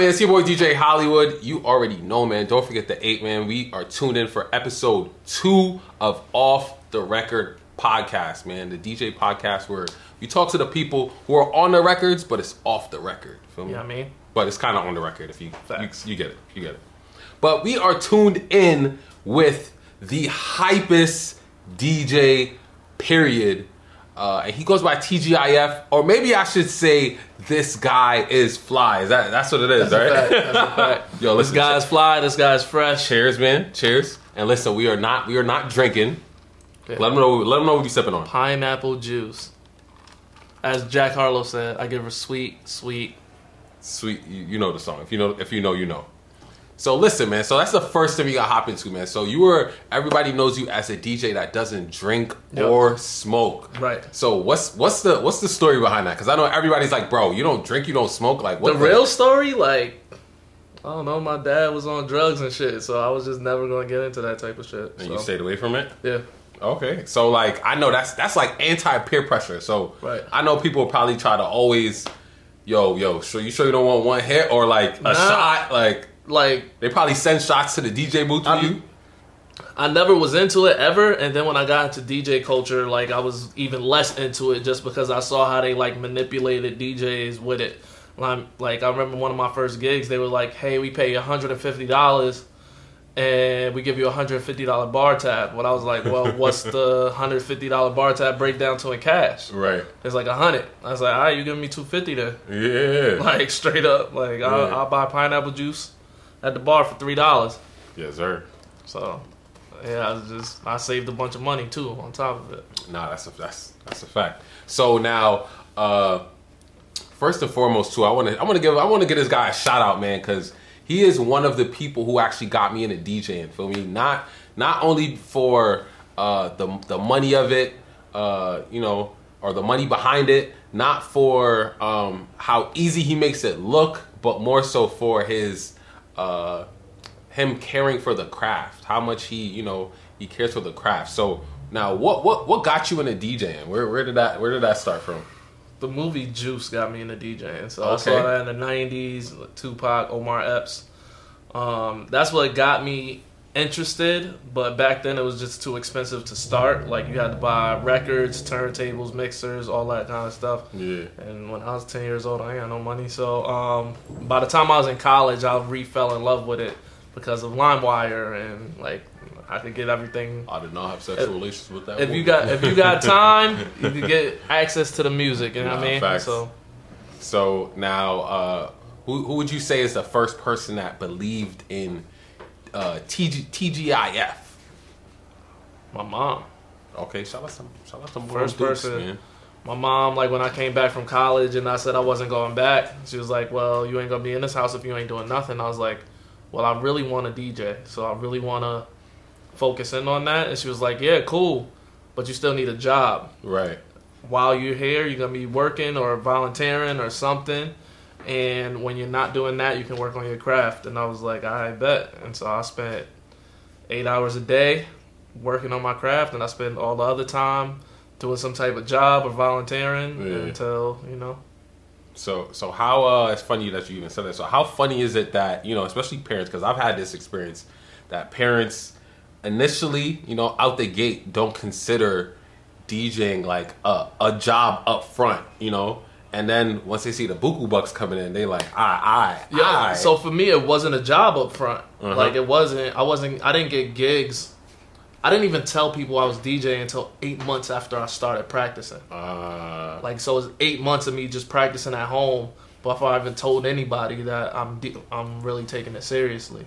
man? It's your boy DJ Hollywood. You already know, man. Don't forget the eight, man. We are tuned in for episode two of Off the Record podcast, man. The DJ podcast where we talk to the people who are on the records, but it's off the record. Feel me? You know what I mean? But it's kind of on the record if you, you you get it. You get it. But we are tuned in with the hypest DJ, period. Uh, and he goes by TGIF, or maybe I should say this guy is fly. Is that that's what it is, That's a right? fact. That's a fact. Yo, this listen, guy's fly. This guy's fresh. Cheers, man. Cheers. And listen, we are not we are not drinking. Okay. Let them know. Let them know what we sipping on. Pineapple juice. As Jack Harlow said, I give her sweet, sweet. Sweet, you, you know the song. If you know, if you know, you know. So listen, man. So that's the first thing we got to hop into, man. So you were everybody knows you as a DJ that doesn't drink Yep. or smoke. Right. So what's what's the what's the story behind that? Because I know everybody's like, bro, you don't drink, you don't smoke. Like what The real story, like, I don't know. My dad was on drugs and shit, so I was just never gonna get into that type of shit. And so, you stayed away from it. yeah. Okay, so like I know that's that's like anti peer pressure. So Right. I know people probably try to always, yo yo, so you sure you don't want one hit or like a Nah. shot? Like Like, they probably send shots to the DJ booth for you. I never was into it ever, and then when I got into DJ culture, like I was even less into it just because I saw how they like manipulated DJs with it. Like, I remember one of my first gigs, they were like, "Hey, we pay you hundred and fifty dollars, and we give you a hundred and fifty dollar bar tab." What I was like, "Well, what's the hundred fifty dollar bar tab break down to in cash?" Right. It's like a hundred. I was like, "All right, you giving me two fifty then?" Yeah. Like straight up, like I'll, I'll buy pineapple juice at the bar for three dollars. yes, sir. So, yeah, I was just I saved a bunch of money too on top of it. Nah, that's a that's that's a fact. So now, uh, first and foremost, too, I want to I want to give I want to give this guy a shout out, man, because he is one of the people who actually got me into DJing. Feel me? Not not only for uh, the the money of it, uh, you know, or the money behind it, not for um, how easy he makes it look, but more so for his. Uh, him caring for the craft, how much he, you know, he cares for the craft. So now, what what what got you into DJing? Where where did that where did that start from? The movie Juice got me into DJing, so I saw that in the '90s. Tupac, Omar Epps. Um, that's what got me interested. But back then, it was just too expensive to start. Like you had to buy records, turntables, mixers, all that kind of stuff. Yeah, And when I was 10 years old, I ain't got no money. So um, by the time I was in college, I re fell in love with it because of LimeWire and like I could get everything. I did not have sexual relations with that. If woman. you got if you got time, you could get access to the music. You know what I mean? facts. So so now, uh, who who would you say is the first person that believed in uh, TG, TGIF? my mom, Okay, shout out some shout out some First Dukes, person. man. my mom, like when I came back from college and I said I wasn't going back, she was like, "Well, you ain't gonna be in this house if you ain't doing nothing." I was like, "Well, I really want to DJ, so I really want to focus in on that." And she was like, "Yeah, cool, but you still need a job." Right. while you're here, you're gonna be working or volunteering or something. And when you're not doing that, you can work on your craft. And I was like, I bet. And so I spent eight hours a day working on my craft, and I spent all the other time doing some type of job or volunteering Yeah. until you know. So so how uh it's funny that you even said that. So how funny is it that, you know, especially parents because I've had this experience that parents initially, you know, out the gate don't consider DJing like a a job up front, you know? And then once they see the buku bucks coming in, they like, I, I, Yeah. I. So for me, it wasn't a job up front. Uh-huh. Like it wasn't. I wasn't. I didn't get gigs. I didn't even tell people I was DJing until eight months after I started practicing. uh, Like so, it's eight months of me just practicing at home before I even told anybody that I'm de- I'm really taking it seriously.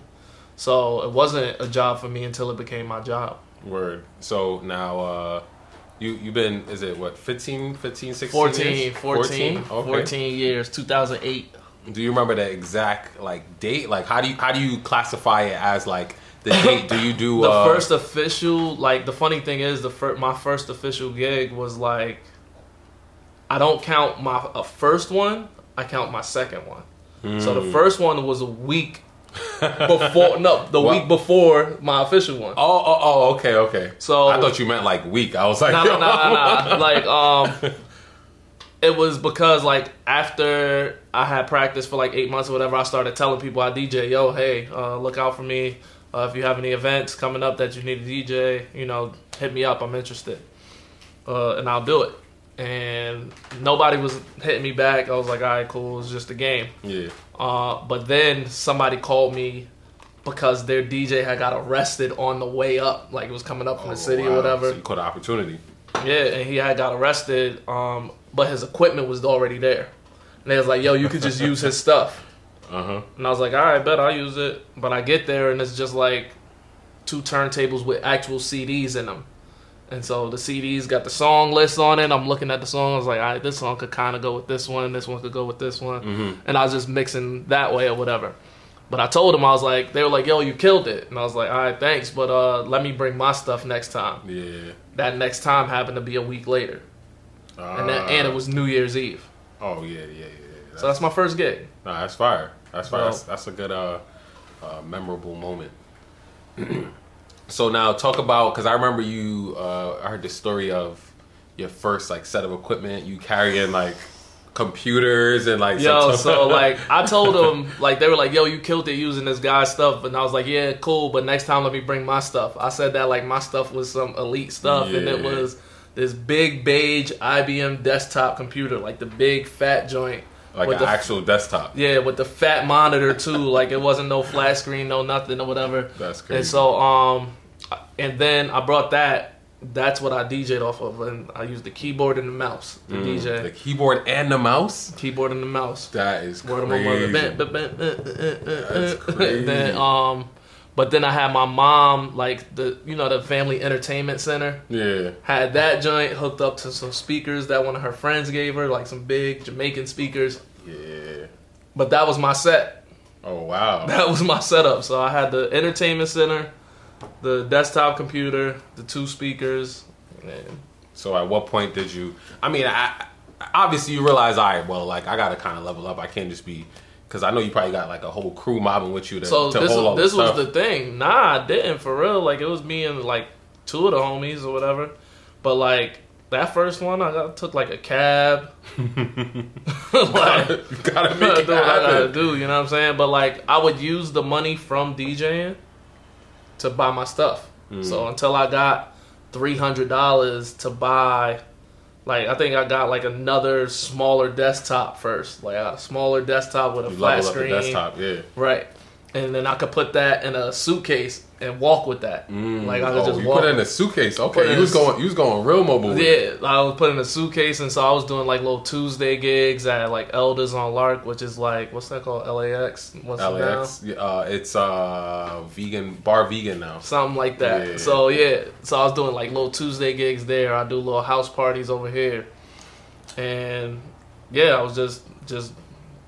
So it wasn't a job for me until it became my job. word. So now uh you you've been is it what 15 15 16 14, years? 14, Okay. 14 years, 2008. Do you remember the exact like date? Like how do you how do you classify it as like the date? Do you do The uh, first official, like the funny thing is, the fir- my first official gig was like, I don't count my uh, first one. I count my second one. So Hmm. the first one was a week before. no, the What? week before my official one. Oh, oh, oh, okay, okay. So- I thought you meant like week. I was like, No, no, no, no. Like, um, it was because like after I had practiced for like eight months or whatever, I started telling people I DJ, yo, hey, uh, look out for me. Uh, if you have any events coming up that you need a DJ, you know, hit me up. I'm interested, uh, and I'll do it. And nobody was hitting me back. I was like, all right, cool. It's just a game. Yeah. Uh, but then somebody called me because their DJ had got arrested on the way up, like it was coming up from the city Oh, wow. or whatever. So you caught an opportunity. Yeah, and he had got arrested, um, but his equipment was already there. And they was like, "Yo, you could just use his stuff." Uh huh. And I was like, "All right, bet I'll use it." But I get there and it's just like two turntables with actual CDs in them. And so the CDs got the song list on it. I'm looking at the song. I was like, all right, this song could kind of go with this one. This one could go with this one. And I was just mixing that way or whatever. But I told them, I was like, they were like, yo, you killed it. And I was like, all right, thanks. But uh, let me bring my stuff next time. Yeah. That next time happened to be a week later. And, that, Uh, and it was New Year's Eve. Oh yeah, yeah, yeah. yeah. So that's my first gig. Nah, that's fire. That's fire. So- That's, that's a good, uh, uh, memorable moment. so now talk about because I remember you. Uh, I heard the story of your first like set of equipment. You carrying like computers and like Yo, so like I told them, like they were like, "Yo, you killed it using this guy's stuff," and I was like, "Yeah, cool, but next time let me bring my stuff." I said that like my stuff was some elite stuff, and it was this big beige IBM desktop computer, like the big fat joint, like with an the actual desktop. yeah, with the fat monitor too. like it wasn't no flat screen, no nothing or whatever. That's crazy. And so, um, and then I brought that. That's what I DJ'd off of, and I used the keyboard and the mouse to Mm, DJ. the keyboard and the mouse. keyboard and the mouse. That is Word of my mother. crazy. That's crazy. then, um, but then I had my mom, like the you know the family entertainment center, Yeah. had that joint hooked up to some speakers that one of her friends gave her, like some big Jamaican speakers. Yeah. But that was my set. Oh wow. That was my setup. So I had the entertainment center, the desktop computer, the two speakers. So at what point did you? I mean, I, obviously you realize, all right, well, like I gotta kind of level up. I can't just be because I know you probably got like a whole crew mobbing with you to, so to this, hold this the was the thing. Nah, I didn't for real. Like it was me and like two of the homies or whatever. But like that first one, I got, took like a cab. like, you gotta do make what it I gotta do. You know what I'm saying? But like I would use the money from DJing to buy my stuff. Mm. So until I got three hundred dollars to buy. Like I think I got like another smaller desktop first, like a smaller desktop with a You flat level up the screen. desktop, yeah. Right. And then I could put that in a suitcase and walk with that. Like I could oh, just you walk. put it in a suitcase. Okay, you was going, you was going real mobile. yeah, I was putting a suitcase, and so I was doing like little Tuesday gigs at like Elda's on Lark, which is like what's that called? LAX. What's it now? LAX. yeah, Uh, it's uh vegan bar vegan now. Something like that. Yeah. So yeah, so I was doing like little Tuesday gigs there. I do little house parties over here, and yeah, I was just just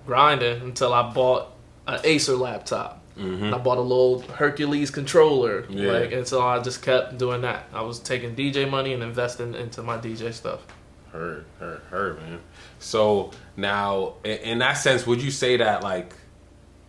grinding until I bought an Acer laptop. And I bought a little Hercules controller, Mm-hmm. Yeah. like, and so I just kept doing that. I was taking DJ money and investing into my DJ stuff. Heard, heard, heard, man. So now, in, in that sense, would you say that like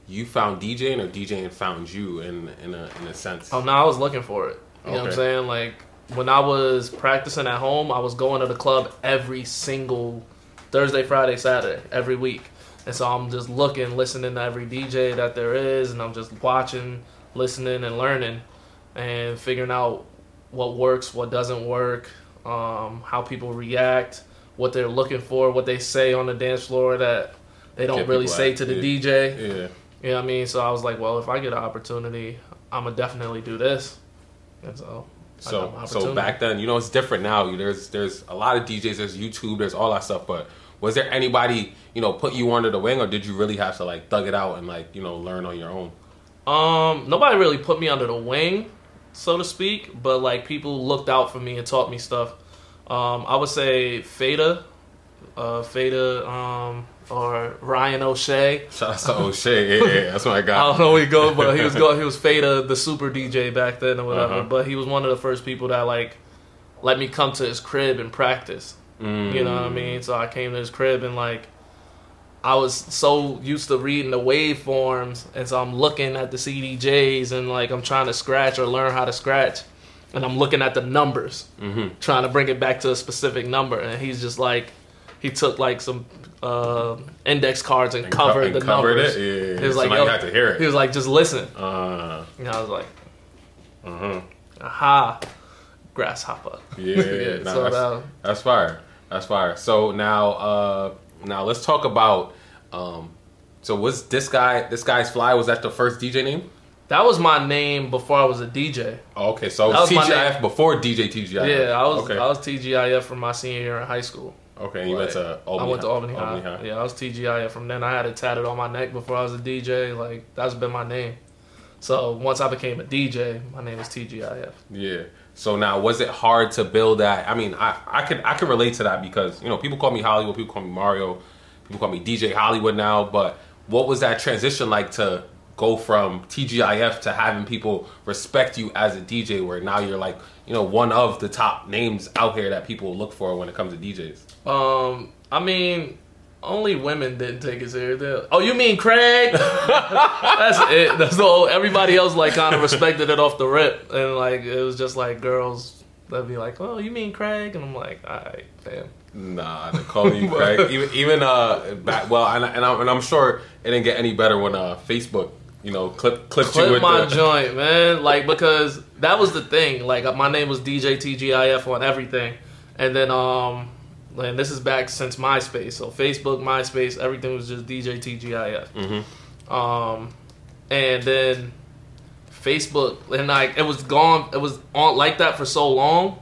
you found DJing or DJing found you in in a in a sense? Oh no, I was looking for it. You know what I'm saying? Like when I was practicing at home, I was going to the club every single Thursday, Friday, Saturday, every week. And so I'm just looking, listening to every DJ that there is, and I'm just watching, listening, and learning, and figuring out what works, what doesn't work, um, how people react, what they're looking for, what they say on the dance floor that they don't really say to the yeah. DJ. yeah. You know what I mean? So I was like, well, if I get an opportunity, I'm gonna definitely do this. And so, So so back then, you know, it's different now. There's there's a lot of DJs. There's YouTube. There's all that stuff. But was there anybody you know put you under the wing, or did you really have to like thug it out and like you know learn on your own? Um, nobody really put me under the wing, so to speak, but like people looked out for me and taught me stuff. Um, I would say Fada, uh, Fada, um, or Ryan O'Shea. Shout out to O'Shea. Yeah, yeah, that's what I got. I don't know where he goes, but he was going. He was Fada, the super DJ back then, or whatever. Uh-huh. But he was one of the first people that like let me come to his crib and practice. Mm. You know what I mean? So I came to his crib and like I was so used to reading the waveforms, and so I'm looking at the CDJs and like I'm trying to scratch or learn how to scratch, and I'm looking at the numbers, Mhm. trying to bring it back to a specific number, and he's just like, he took like some uh, index cards and, And co- covered and the covered numbers. it? Yeah, yeah, He was like, now yo, you have to hear it. He was like, just listen. Uh, And I was like, mhm. aha, grasshopper. Yeah, Yeah, nah, so that's, that- that's fire. That's fire. So now, uh, now let's talk about. Um, so was this guy? This guy's fly was that the first DJ name? That was my name before I was a DJ. Oh, okay, so That was TGIF before DJ TGIF. Yeah, I was okay. I was TGIF from my senior year in high school. okay, and you went to Albany. I went to High- Albany, High. Yeah, I was TGIF from then. I had it tatted on my neck before I was a DJ. Like that's been my name. So once I became a DJ, my name was TGIF. Yeah. So now, was it hard to build that? I mean, I I could I could relate to that because you know people call me Hollywood, people call me Mario, people call me DJ Hollywood now. But what was that transition like to go from TGIF to having people respect you as a DJ, where now you're like you know one of the top names out here that people look for when it comes to DJs? Um, I mean, only women didn't take it serious. They- Oh, you mean Craig? That's it. That's all. Everybody else like kind of respected it off the rip, and like it was just like girls that'd be like, "Oh, you mean Craig?" And I'm like, "All right, fam." Nah, they call you Craig. even even uh back well, and, and I'm and I'm sure it didn't get any better when uh Facebook you know clip clipped you Clip with my the joint, man. Like because that was the thing. Like my name was DJ TGIF on everything, and then um, and this is back since MySpace. So Facebook, MySpace, everything was just DJ TGIF. Mhm. Um, and then Facebook, and like it was gone. It was on like that for so long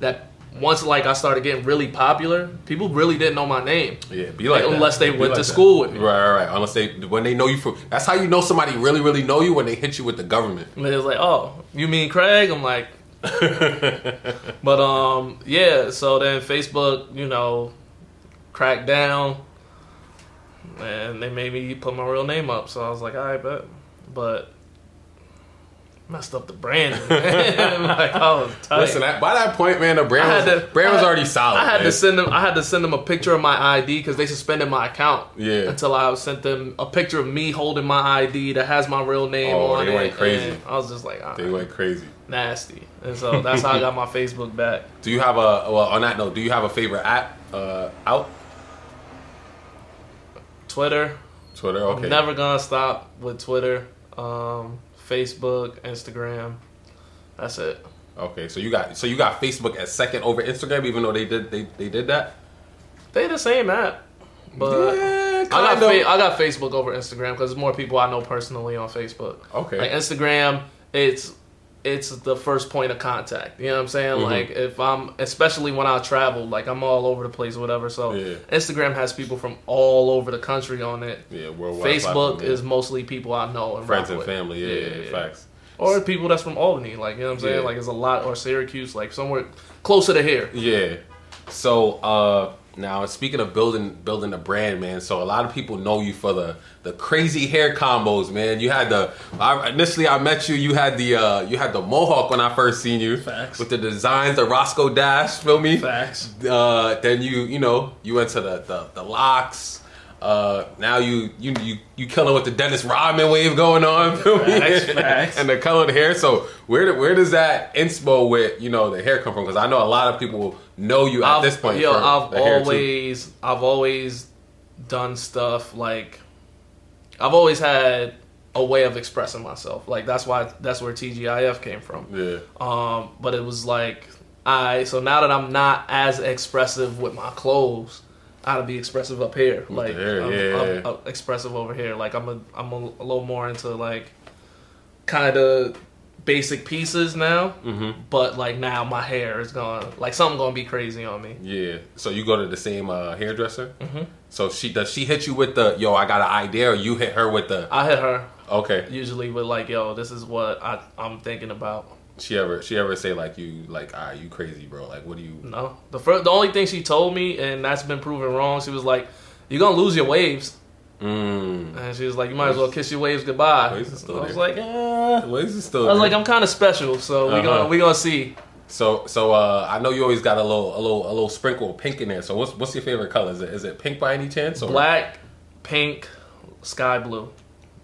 that once like I started getting really popular, people really didn't know my name. Yeah, be like that. Unless they Be went like to that. school with me. Right, right, right. Unless they when they know you from that's how you know somebody really, really know you when they hit you with the government. And it was like, oh, you mean Craig? I'm like, but um, yeah. So then Facebook, you know, cracked down, and they made me put my real name up. So I was like, all right, bet. But messed up the brand. like I was tight. Listen, by that point, man, the brand was, to- brand was had- already solid. I had man. to send them. I had to send them a picture of my ID because they suspended my account. Yeah. Until I sent them a picture of me holding my ID that has my real name Oh, on they it. went crazy. I was just like, all They right, went crazy. nasty. And so that's how I got my Facebook back. Do you have a well? On that note, do you have a favorite app uh, out? Twitter. Twitter. Okay. Never gonna stop with Twitter. Um, Facebook, Instagram. That's it. Okay. So you got so you got Facebook as second over Instagram, even though they did they, they did that. They the same app, but Yeah, I got fa- I got Facebook over Instagram because there's more people I know personally on Facebook. Okay. Like Instagram, it's it's the first point of contact. You know what I'm saying? Mhm. Like if I'm, especially when I travel, like I'm all over the place, or whatever. So Yeah. Instagram has people from all over the country on it. yeah. Worldwide Facebook yeah. is mostly people I know and friends and with. family. Yeah, yeah, facts. Or people that's from Albany, like you know what I'm saying? Yeah. Like it's a lot, or Syracuse, like somewhere closer to here. Yeah. So uh now speaking of building building a brand, man. So a lot of people know you for the the crazy hair combos, man. You had the I, initially I met you. You had the uh you had the mohawk when I first seen you Facts. with the designs, the Roscoe Dash. Feel me? Facts. Uh, then you you know you went to the the, the locks. Uh, now you you you you killing with the Dennis Rodman wave going on, feel me? Facts, facts. and the colored hair. So where where does that inspo with you know the hair come from? Because I know a lot of people know you at I've, this point. yo, I've always, I've always done stuff like, I've always had a way of expressing myself. Like that's why that's where TGIF came from. yeah Um, but it was like, I so now that I'm not as expressive with my clothes, I gotta be expressive up here. like hair, I'm, yeah, I'm- yeah. I'm expressive over here. Like I'm a I'm a, a little more into like kind of basic pieces now. hmm But like now my hair is gonna like something gonna be crazy on me. yeah. So you go to the same uh, hairdresser. Mhm. So she does she hit you with the yo? I got an idea, or you hit her with the I hit her okay? usually with like, yo, this is what I, I'm thinking about. She ever she ever say like you like ah you crazy bro? Like what do you? No, the first, the only thing she told me, and that's been proven wrong. She was like, "You're gonna lose your waves," Mm. and she was like, "You might as well kiss your waves goodbye." Waves is still I was there. like, eh. What is still? I was there? like, I'm kind of special, so we Uh-huh. gonna we gonna see. So so uh, I know you always got a little a little a little sprinkle of pink in there. So what's what's your favorite color? Is it is it pink by any chance? Or Black, pink, sky blue.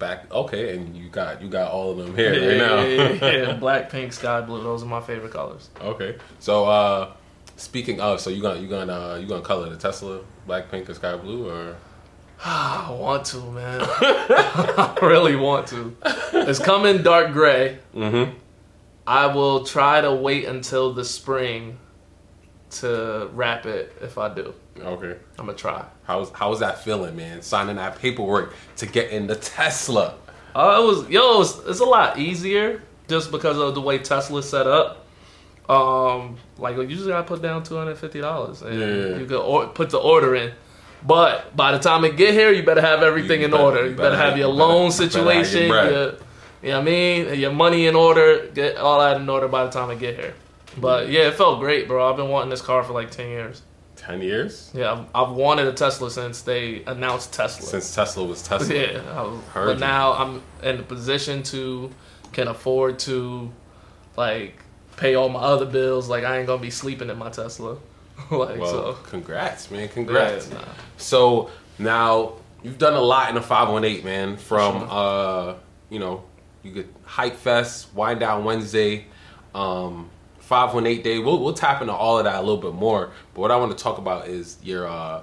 Back okay, and you got you got all of them here Yeah, right now. yeah, yeah, yeah. black, pink, sky blue. Those are my favorite colors. okay, so uh, Speaking of, so you gonna you gonna uh, you gonna color the Tesla black, pink, or sky blue, or I want to, man. I really want to. It's coming dark gray. mm-hmm. I will try to wait until the spring to wrap it if I do. okay. I'm gonna try. How's how's that feeling, man? Signing that paperwork to get in the Tesla. Uh, it was yo, it's, it's a lot easier just because of the way Tesla's set up. Um, like you just gotta put down two hundred fifty dollars and Yeah, you can or- put the order in. But by the time it get here, you better have everything You in better- order. you You better, better have your you better- loan you better your situation, bread. your, you know what I mean, your money in order. Get all that in order by the time I get here. But yeah, it felt great, bro. I've been wanting this car for like ten years. Ten years Yeah, I've, I've wanted a Tesla since they announced Tesla. since Tesla was Tesla. Yeah, I was, but you. now I'm in a position to can afford to like pay all my other bills. Like I ain't gonna be sleeping in my Tesla. like Well, so. congrats, man. Congrats. Yeah, nah. So now you've done a lot in a 518, man. From Sure. uh, you know, you get Hype Fest, Wind Down Wednesday, um, 518 Day. We'll we'll tap into all of that a little bit more. But what I want to talk about is your uh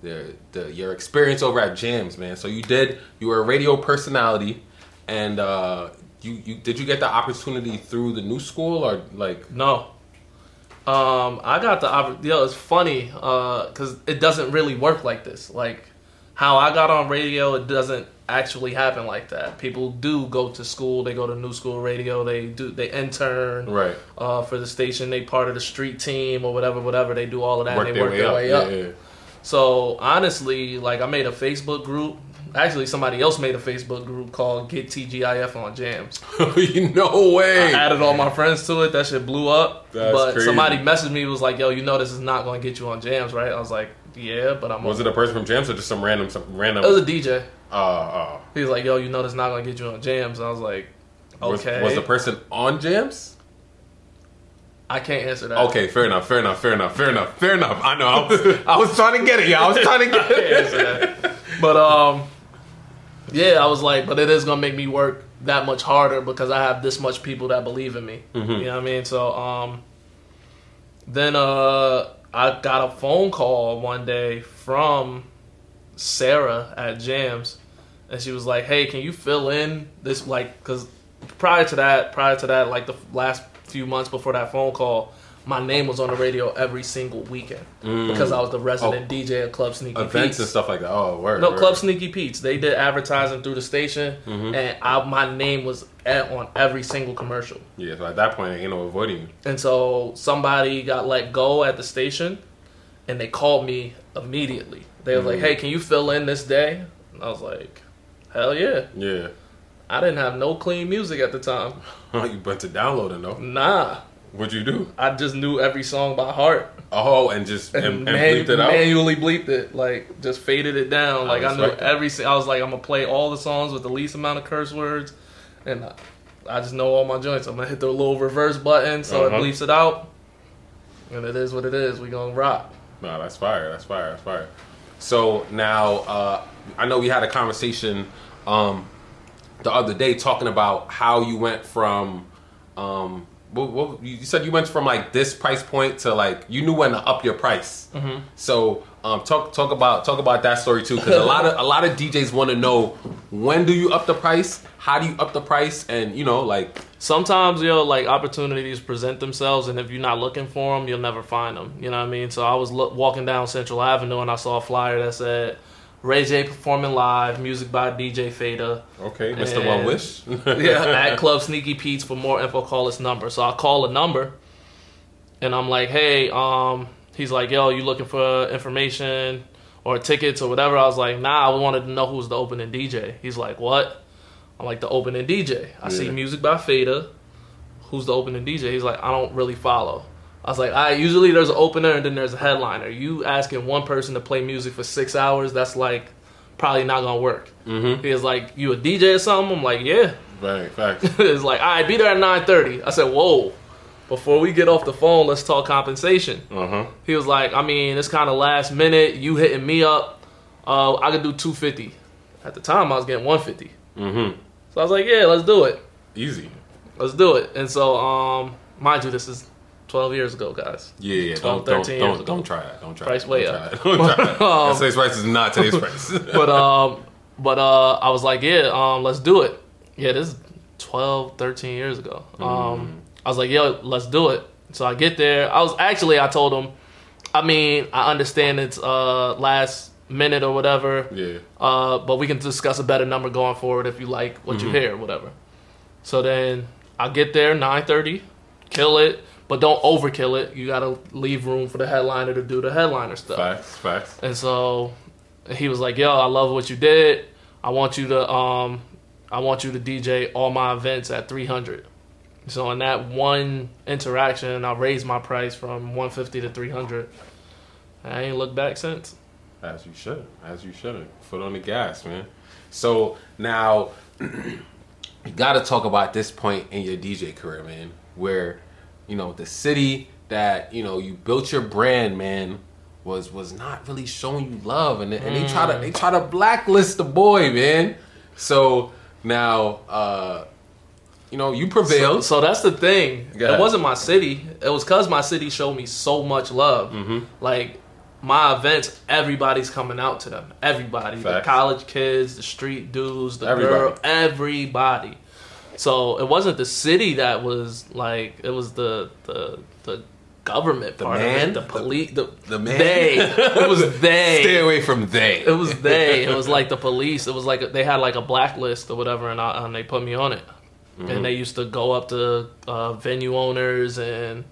the, the your experience over at Jams, man. So you did you were a radio personality and uh you, you did you get the opportunity through the new school or like No. Um, I got the oppor- yo. It's funny because it doesn't really work like this. Like how I got on radio, it doesn't actually happen like that. People do go to school. They go to new school radio. They do. They intern. right uh, for the station. They part of the street team or whatever, whatever. They do all of that. work and they their work way their up? way Yeah, up. yeah. So honestly, like I made a Facebook group. Actually, somebody else made a Facebook group called Get TGIF on Jams. no way. I added all my friends to it. That shit blew up. That's but crazy. somebody messaged me was like, "Yo, you know this is not going to get you on Jams, right?" I was like, "Yeah, but I'm." Was it a person from Jams or just some random, some random? It was a DJ. Uh, uh, He was like, "Yo, you know this is not going to get you on Jams." And I was like, "Okay." was the person on Jams? I can't answer that. Okay, fair enough, fair enough, fair enough, fair enough, fair enough. I know. I was, I was trying to get it. Yeah, I was trying to get it. But um, yeah, I was like, but it is gonna make me work that much harder because I have this much people that believe in me. Mm-hmm. You know what I mean? So um, then uh, I got a phone call one day from Sarah at Jams, and she was like, "Hey, can you fill in this like because prior to that, prior to that, like the last few months before that phone call." My name was on the radio every single weekend because I was the resident DJ at Club Sneaky Mm. Events Pete's. and stuff like that. Oh, word. No, word. Club Sneaky Pete's. They did advertising through the station, Mm-hmm. and I, my name was at, on every single commercial. Yeah, so at that point, ain't no avoiding you. And so somebody got let go at the station, and they called me immediately. They were like, Mm-hmm. "Hey, can you fill in this day?" And I was like, "Hell yeah!" Yeah. I didn't have no clean music at the time. you went to download it, though. Nah, What'd you do? I just knew every song by heart Oh, and just and, and man- bleeped it out. manually bleeped it, like just faded it down. Like I, knew that. every. I was like, I'm gonna play all the songs with the least amount of curse words, and I, I just know all my joints. I'm gonna hit the little reverse button so Uh-huh. it bleeps it out, and it is what it is. We gonna rock. Nah, that's fire. That's fire. That's fire. So now, uh, I know we had a conversation um, the other day talking about how you went from. Um, what, what, you said you went from like this price point to like you knew when to up your price. Mm-hmm. So um, talk talk about talk about that story too, because a lot of a lot of DJs want to know when do you up the price, how do you up the price, and you know like Sometimes yo like opportunities present themselves, and if you're not looking for them, you'll never find them. You know what I mean? So I was look, walking down Central Avenue and I saw a flyer that said Ray J performing live, music by DJ Fada. okay, Mr. One Wish. yeah, at Club Sneaky Pete's for more info. Call this number. So I call a number, and I'm like, hey, um, he's like, yo, you looking for information or tickets or whatever? I was like, nah, I wanted to know who's the opening DJ. He's like, what? I'm like, the opening DJ. I see music by Fada. Who's the opening DJ? He's like, I don't really follow. I was like, I usually there's an opener and then there's a headliner. You asking one person to play music for six hours, that's like probably not gonna work. mm-hmm. He was like, you a DJ or something? I'm like, yeah. Right, facts. it's like, all right, be there at nine thirty. I said, whoa. Before we get off the phone, let's talk compensation. Uh huh. He was like, I mean, it's kind of last minute. You hitting me up. Uh, I could do two fifty. At the time, I was getting one fifty. Mm-hmm. So I was like, yeah, let's do it. Easy. Let's do it. And so, um, mind you, this is 12 years ago, guys. Yeah, yeah. 12, Don't don't 13 don't, ago. don't try that. Don't try. Price that. way don't up. Try that. Don't try that. Um, Yesterday's price is not today's price. But um, but uh, I was like, yeah, um, let's do it. Yeah, this is 12, 13 years ago. Mm. Um, I was like, yo, let's do it. So I get there. I was actually, I told him, I mean, I understand it's uh last minute or whatever. yeah. Uh, but we can discuss a better number going forward if you like what Mm-hmm. you hear, whatever. So then I get there nine thirty, kill it, but don't overkill it. You gotta leave room for the headliner to do the headliner stuff. Facts. Facts. And so he was like, "Yo, I love what you did. I want you to um, I want you to DJ all my events at 300." So in that one interaction, I raised my price from 150 to 300. I ain't looked back since. As you should. As you should. Foot on the gas, man. So now you got to talk about this point in your DJ career, man, where you know the city that you know you built your brand, man, was was not really showing you love, and, and they try to they try to blacklist the boy, man. So now, uh, you know, you So, prevailed. so that's the thing. It wasn't my city. It was because my city showed me so much love. Mm-hmm. Like my events, everybody's coming out to them. Everybody, the college kids, the street dudes, the Everybody. girl, everybody. So it wasn't the city that was like it was the the the government The part man? of it, the police, the, the man? They. It was they. Stay away from they. It was they. It was like the police. It was like they had like a blacklist or whatever, and, I, and they put me on it. And they used to go up to uh, venue owners and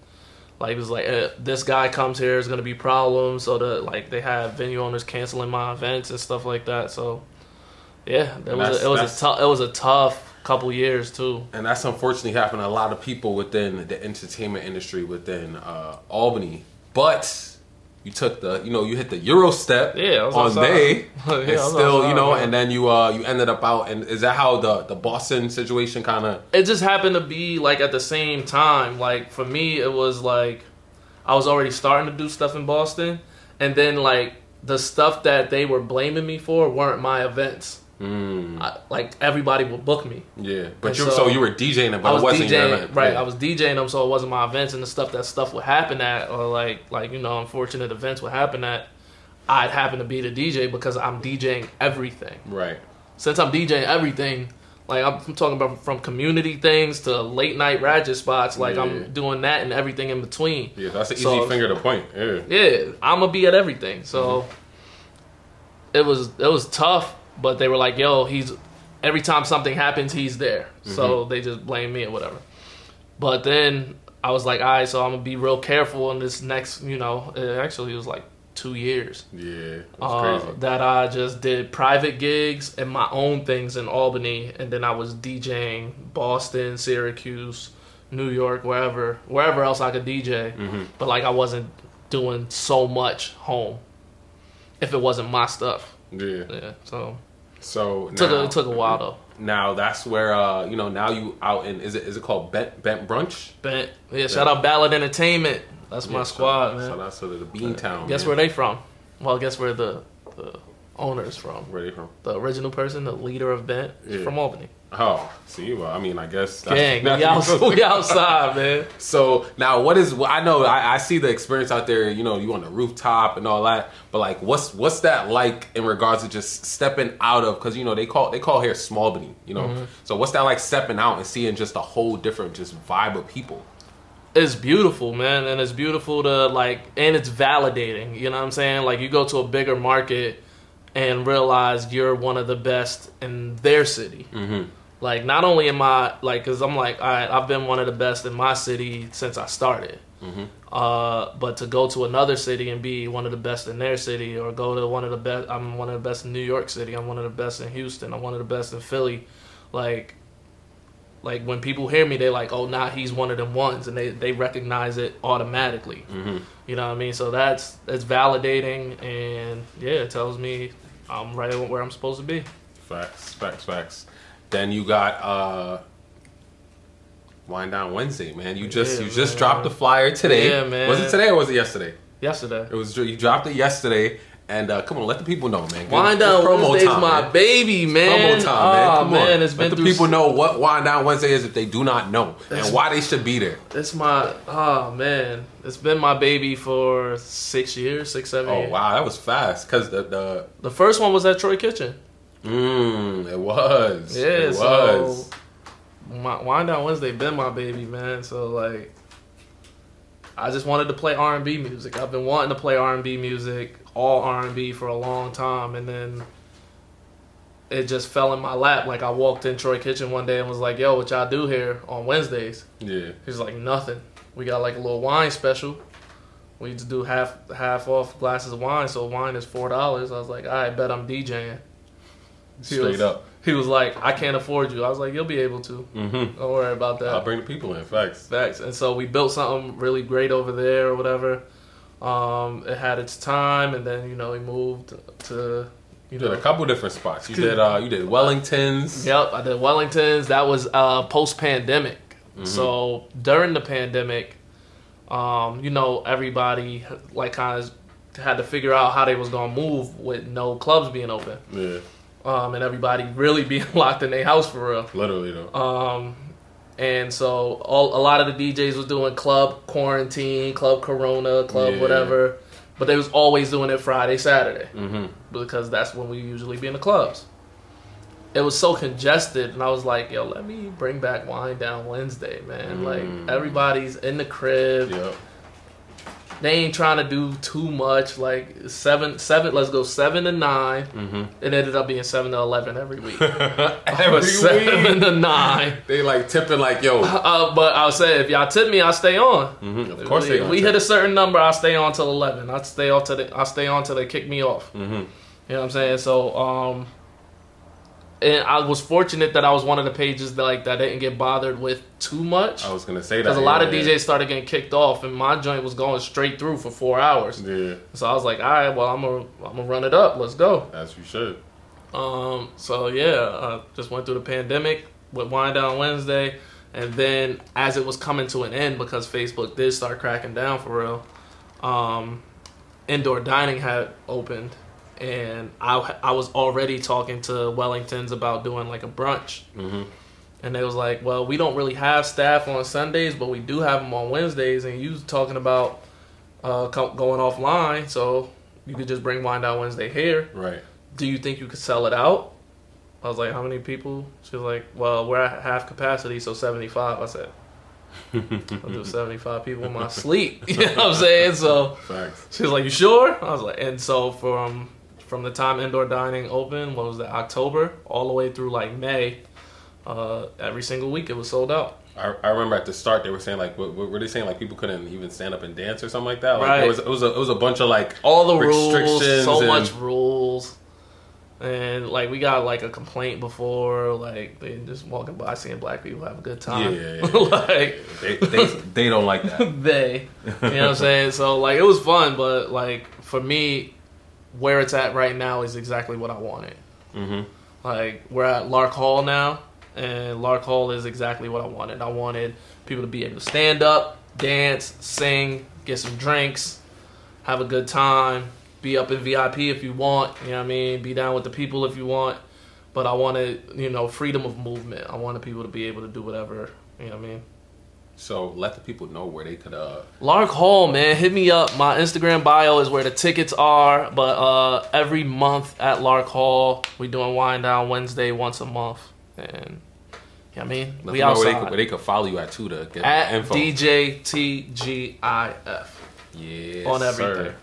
like it was like eh, this guy comes here is gonna be problems. So the like they had venue owners canceling my events and stuff like that. So yeah, it was a, it was a tough it was a tough couple years too. and that's unfortunately happened to a lot of people within the entertainment industry within uh, Albany. But you took the, you know, you hit the Euro step Yeah, on outside. they, Yeah, and I was still, you know, man. and then you uh you ended up out, and is that how the the Boston situation kind of? it just happened to be like at the same time. Like for me, it was like I was already starting to do stuff in Boston, and then like the stuff that they were blaming me for weren't my events. Mm, I, like everybody would book me. yeah, but And you so, so- you were DJing it, but I it was wasn't your DJing, event. right? Yeah. I was DJing them, so it wasn't my events and the stuff that stuff would happen at, or like like you know, unfortunate events would happen at. I'd happen to be the DJ because I'm DJing everything. right. Since I'm DJing everything, like I'm talking about from community things to late night ratchet spots, like Yeah. I'm doing that and everything in between. Yeah, that's an easy So- finger to point. Yeah, Yeah, I'm gonna be at everything. So Mm-hmm. it was it was tough, but they were like, "Yo, he's every time something happens, he's there." Mm-hmm. So they just blame me or whatever. But then I was like, "All right, so I'm gonna be real careful in this next." You know, actually it was like two years yeah, uh, crazy. that I just did private gigs and my own things in Albany, and then I was DJing Boston, Syracuse, New York, wherever, wherever else I could DJ. Mm-hmm. But like I wasn't doing so much home if it wasn't my stuff. Yeah. Yeah, so So it took now, a, it took a while though. Now that's where uh you know now you out in is it is it called Bent Bent Brunch? Bent yeah, shout out Ballad Entertainment. That's my Yeah, squad, shout, man. Shout out to the Bean Town. Guess man. where they from? Well, guess where the the owner's from. Where they from? The original person, the leader of Bent, is Yeah. from Albany. Oh, see, well, I mean, I guess Gang, we, that's- outs- we outside, man. So now, what is? I know I, I see the experience out there. You know, you on the rooftop and all that. But like, what's what's that like in regards to just stepping out of? Because you know they call they call here Smallbany. You know, Mm-hmm. so what's that like stepping out and seeing just a whole different just vibe of people? It's beautiful, man, and it's beautiful to like, and it's validating. You know what I'm saying? Like, you go to a bigger market and realize you're one of the best in their city. Mm-hmm. Like, not only am I like, because I'm like, all right, I've been one of the best in my city since I started. Mm-hmm. Uh, but to go to another city and be one of the best in their city, or go to one of the best, I'm one of the best in New York City. I'm one of the best in Houston. I'm one of the best in Philly. Like, like when people hear me, they're like, "Oh, now he's one of them ones," and they they recognize it automatically. Mm-hmm. You know what I mean? So that's that's validating, and yeah, it tells me I'm right where I'm supposed to be. Facts, facts, facts. Then you got uh Wind Down Wednesday, man. You just Yeah, you just dropped the flyer today. Yeah, man. Was it today or was it yesterday? Yesterday, It was you dropped it yesterday, And uh, come on, let the people know, man. Give- Wind it's Down promo Wednesday's my man. baby, man. Promo time, man. Oh, Come man, on. it's been Let the people know what Wind Down Wednesday is if they do not know and why they should be there. It's my oh man, it's been my baby for six years, six seven Oh years. Oh wow, that was fast. Cause the the The first one was at Troy Kitchen. Mm, it was. Yeah, it so was. my Wind Down Wednesday been my baby, man. So like, I just wanted to play R and B music. I've been wanting to play R and B music, all R and B for a long time, and then it just fell in my lap. Like I walked in Troy Kitchen one day and was like, "Yo, what y'all do here on Wednesdays?" Yeah. He's like, "Nothing. We got like a little wine special. We just do half half off glasses of wine, so wine is four dollars." I was like, "I bet I'm DJing." He Straight was- up. He was like, I can't afford you. I was like, you'll be able to. Mm-hmm. Don't worry about that. I'll bring the people in. Facts. Facts. And so we built something really great over there or whatever. Um, it had its time, and then you know we moved to you You did a couple different spots. You did uh you did Wellingtons. Yep, I did Wellingtons. That was uh, post pandemic. Mm-hmm. So during the pandemic, um, you know, everybody like kind of had to figure out how they was gonna move with no clubs being open, Yeah. Um, and everybody really being locked in their house for real. Literally though. Um, and so all, a lot of the DJs was doing club quarantine, club Corona, club Yeah. whatever, but they was always doing it Friday, Saturday mm-hmm. because that's when we usually be in the clubs. It was so congested, and I was like, "Yo, let me bring back Wine Down Wednesday, man! Mm. Like everybody's in the crib, Yep. They ain't trying to do too much. Like seven, seven, let's go seven to 9 Mm-hmm. It ended up being seven to eleven every week. Every seven week. to nine. They like tipping like yo. Uh, but I'll say if y'all tip me, I stay on. Mhm. Of course we, they we hit a certain number, I stay on till eleven. I stay on till they, I stay on till they kick me off. Mm-hmm. You know what I'm saying? So, um, and I was fortunate that I was one of the pages that like that didn't get bothered with too much I was gonna say that because a lot of yeah. DJs started getting kicked off, and my joint was going straight through for four hours. Yeah, So I was like, all right, well, I'm gonna I'm gonna run it up. Let's go. as you should. Um, so yeah, I just went through the pandemic with Wind Down Wednesday, and then as it was coming to an end because Facebook did start cracking down for real, um, indoor dining had opened, and I I was already talking to Wellingtons about doing like a brunch, Mm-hmm. and they was like, well, we don't really have staff on Sundays, but we do have them on Wednesdays, and you was talking about uh, going offline, so you could just bring Wind Down Wednesday here Right. do you think you could sell it out? I was like, how many people? She was like, well, we're at half capacity, so 75. I said, I'll do 75 people in my sleep. You know what I'm saying? So Facts. she was like, you sure? I was like, and so from from the time indoor dining opened, what was that, October, all the way through like May, uh, every single week it was sold out. I, I remember at the start they were saying like what, what were they saying like people couldn't even stand up and dance or something like that. Like Right. it was it was a, it was a bunch of like All the rules, Restrictions so and- much rules. And like we got like a complaint before, like they just walking by seeing black people have a good time. Yeah, yeah, yeah. like they, they they don't like that. they. You know what I'm saying? So like it was fun, but like for me, where it's at right now is exactly what I wanted. Mm-hmm. Like we're at Lark Hall now, and Lark Hall is exactly what I wanted. I wanted people to be able to stand up, dance, sing, get some drinks, have a good time, be up in VIP if you want. You know what I mean? Be down with the people if you want. But I wanted, you know, freedom of movement. I wanted people to be able to do whatever. You know what I mean? So let the people know where they could uh Lark Hall, man, hit me up. My Instagram bio is where the tickets are. But uh, every month at Lark Hall, we doing Wind Down Wednesday once a month, and yeah, I mean let we know where they, outside could, where they could follow you at too to get at info. DJTGIF Yes, on sir. everything.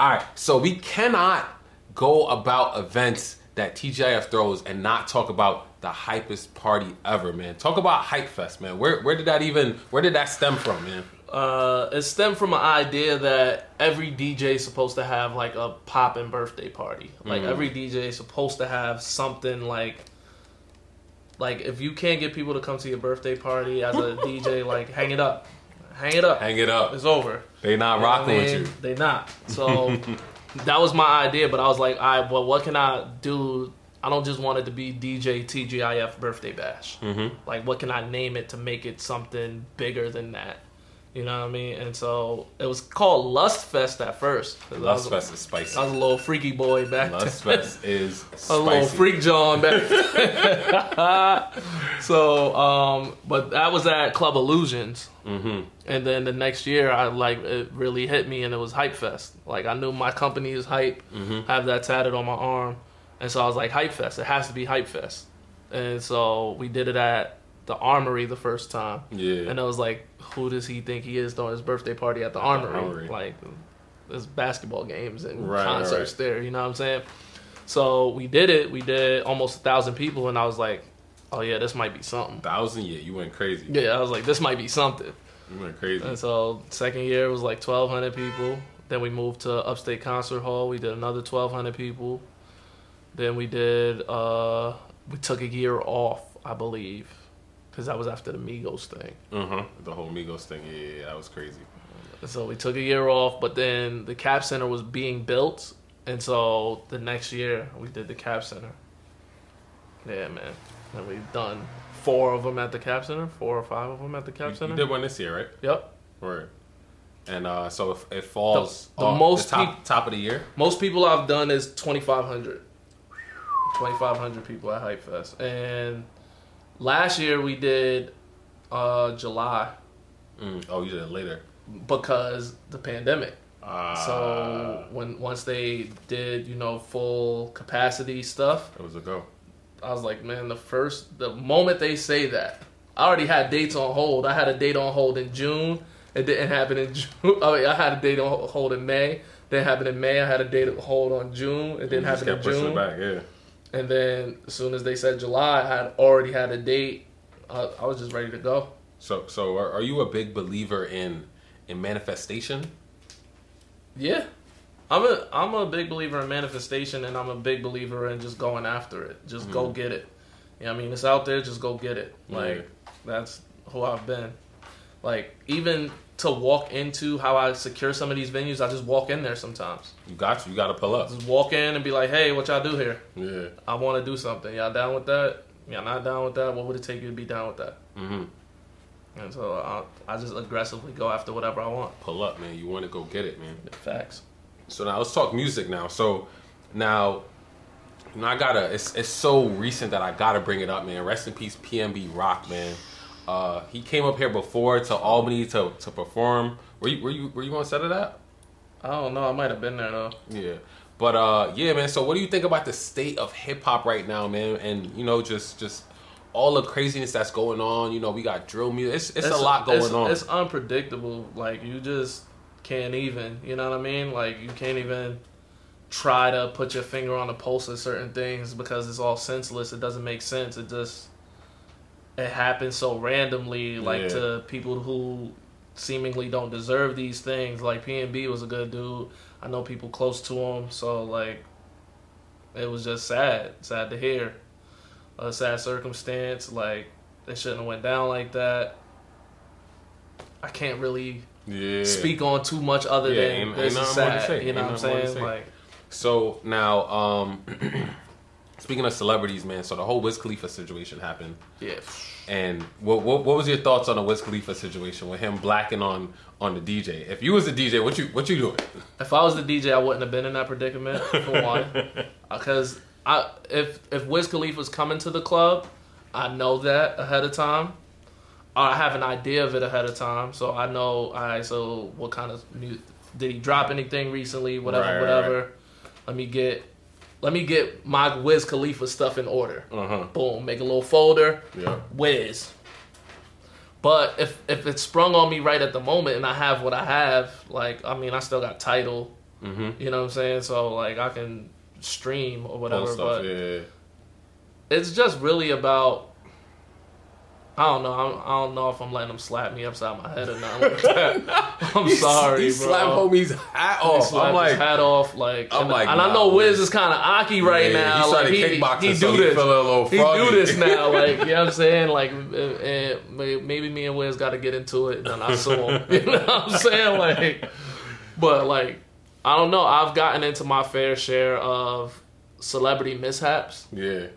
All right, so we cannot go about events that TGIF throws and not talk about the hypest party ever, man. Talk about Hype Fest, man. Where where did that even where did that stem from, man? Uh, it stemmed from an idea that every DJ is supposed to have like a poppin' birthday party. Like Mhm. every DJ is supposed to have something like, like if you can't get people to come to your birthday party as a DJ, like hang it up, hang it up, Hang it up. it's over. They not You rocking I with you. They not. So that was my idea, but I was like, all right, well, what can I do? I don't just want it to be DJ TGIF birthday bash. Mm-hmm. Like, what can I name it to make it something bigger than that? You know what I mean? And so it was called Lust Fest at first. Lust Fest is spicy. I was a little freaky boy back Lust then. Fest is was a little spicy. freak John back then. so, um, but that was at Club Illusions. Mm-hmm. And then the next year, I like it really hit me, and it was Hype Fest. Like I knew my company is hype. Mm-hmm. I have that tatted on my arm, and so I was like, Hype Fest. It has to be Hype Fest. And so we did it at the Armory the first time, Yeah. and I was like, who does he think he is throwing his birthday party at the Armory? Armory. Like, there's basketball games and Right, concerts right. there. You know what I'm saying? So we did it. We did almost a thousand people, and I was like, oh yeah, this might be something. Thousand, yeah, you went crazy. Yeah, I was like, this might be something. You went crazy. And so second year was like 1,200 people. Then we moved to Upstate Concert Hall. We did another 1,200 people. Then we did. uh We took a year off, I believe, because that was after the Migos thing. Uh-huh. The whole Migos thing, yeah, yeah, yeah, that was crazy. So we took a year off, but then the Cap Center was being built, and so the next year we did the Cap Center. Yeah, man, and we've done four of them at the Cap Center, four or five of them at the Cap You, Center. you did one this year, right? Yep. Right. And uh, so if it falls The- the most the top, peop- top of the year, Most people I've done is 2,500. 2,500 people at Hype Fest. And last year we did uh, July mm, oh, you did it later. because the pandemic. Uh, so when once they did, you know, full capacity stuff, it was a go. I was like, man, the first, the moment they say that, I already had dates on hold. I had a date on hold in June. It didn't happen in June. I mean, I had a date on hold in May. Didn't happen in May. I had a date on hold on June. It didn't just happen in June. it back, yeah. And then as soon as they said July, I had already had a date. I, I was just ready to go. So, so are, are you a big believer in in manifestation? Yeah, I'm a I'm a big believer in manifestation, and I'm a big believer in just going after it. Just go mm-hmm. get it. You know I mean? It's out there. Just go get it. Like Yeah. that's who I've been. Like even to walk into how I secure some of these venues, I just walk in there sometimes. You got you. You got to pull up. Just walk in and be like, "Hey, what y'all do here? Yeah. I want to do something. Y'all down with that? Y'all not down with that? What would it take you to be down with that?" Mm-hmm. And so I, I just aggressively go after whatever I want. Pull up, man. You want to go get it, man. Facts. So now let's talk music now. So now, know, I gotta. It's it's so recent that I gotta bring it up, man. Rest in peace, PnB Rock, man. Uh, he came up here before to Albany to, to perform. Were you were you were you on set of that? I don't know. I might have been there though. Yeah. But uh, yeah, man. So what do you think about the state of hip hop right now, man? And you know, just just all the craziness that's going on. You know, we got drill music. It's it's, a lot going it's, on. It's unpredictable. Like you just can't even. You know what I mean? Like you can't even try to put your finger on the pulse of certain things because it's all senseless. It doesn't make sense. It just it happens so randomly, like Yeah. to people who seemingly don't deserve these things. Like P and B was a good dude. I know people close to him, so like it was just sad, sad to hear. A sad circumstance, like it shouldn't have went down like that. I can't really yeah. speak on too much other Yeah, than ain't- this ain't is nothing more to sad. You know Ain't what I'm nothing more to saying? say. Like So now, um, speaking of celebrities, man. So the whole Wiz Khalifa situation happened. yeah. And what, what what was your thoughts on the Wiz Khalifa situation with him blacking on on the DJ? If you was the DJ, what you what you doing? If I was the DJ, I wouldn't have been in that predicament for one, uh, because I if if Wiz Khalifa's coming to the club, I know that ahead of time. I have an idea of it ahead of time, so I know. All right, so what kind of did he drop anything recently? Whatever, Right, right, whatever. Let me get let me get my Wiz Khalifa stuff in order. Uh huh. Boom, make a little folder. Yeah. Wiz. But if if it's sprung on me right at the moment and I have what I have, like I mean I still got Tidal, Mm-hmm. you know what I'm saying? So like I can stream or whatever, stuff. but yeah. it's just really about I don't know. I'm, I don't know if I'm letting him slap me upside my head or not. Like. I'm sorry, he bro. slapped homie's hat He off. slapped I'm like, his hat off, like, I'm and, like, and I know Wiz is kind of aki right Yeah, now. he's like to he, he it, do so this, feel a little he do this now. Like you know what I'm saying? Like, eh, and, and maybe me and Wiz got to get into it, and then I saw him. You know what I'm saying? Like, but like, I don't know. I've gotten into my fair share of celebrity mishaps, yeah.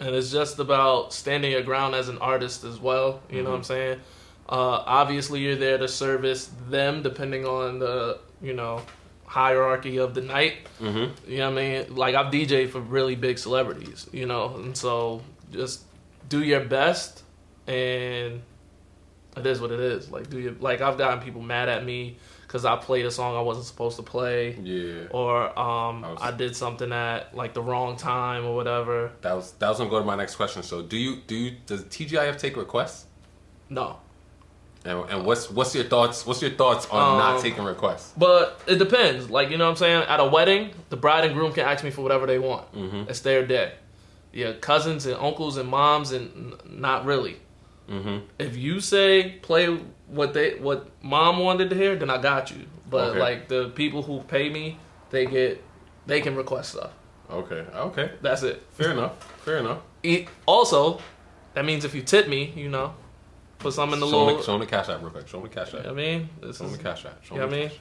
And it's just about standing your ground as an artist as well. You know what I'm saying? Uh, obviously, you're there to service them, depending on the you know hierarchy of the night. Mm-hmm. You know what I mean? Like I've DJed for really big celebrities, you know, and so just do your best, and it is what it is. Like do you like I've gotten people mad at me because I played a song I wasn't supposed to play, Yeah. or um I was- I did something at like the wrong time or whatever. That was that was gonna go to my next question. So, do you do you does TGIF take requests? No, And, and what's what's your thoughts? What's your thoughts on not Um, taking requests? But it depends. Like, you know what I'm saying? At a wedding, the bride and groom can ask me for whatever they want. Mhm. It's their day. Yeah, cousins and uncles and moms and not really. Mm-hmm. If you say play what they what mom wanted to hear, then I got you. But Okay. like the people who pay me, they get they can request stuff. Okay. Okay. That's it. Fair enough. Fair enough. E- also, that means if you tip me, you know, put some in the show, little. me, show me the cash app real quick. Show me the cash You know I mean, this Show me is, the cash app. Show you know me what I mean.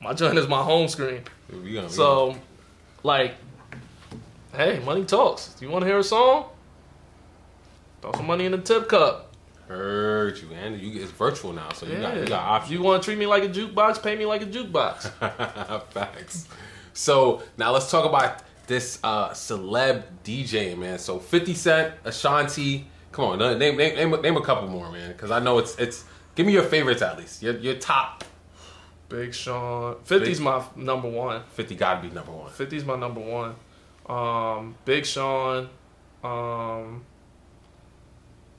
My joint is my home screen. cash app. We gonna- So, like, hey, money talks. Do you want to hear a song? Throw some money in the tip cup. heard you, and you it's virtual now, so you got you got options. You want to treat me like a jukebox? Pay me like a jukebox. Facts. So now let's talk about this uh celeb DJ man. So Fifty Cent, Ashanti. Come on, name name name, name a couple more, man, because I know it's it's. Give me your favorites at least. Your your top Big Sean. 50's my number one. fifty. Gotta be number one. 50's my number one. Um, Big Sean. Um,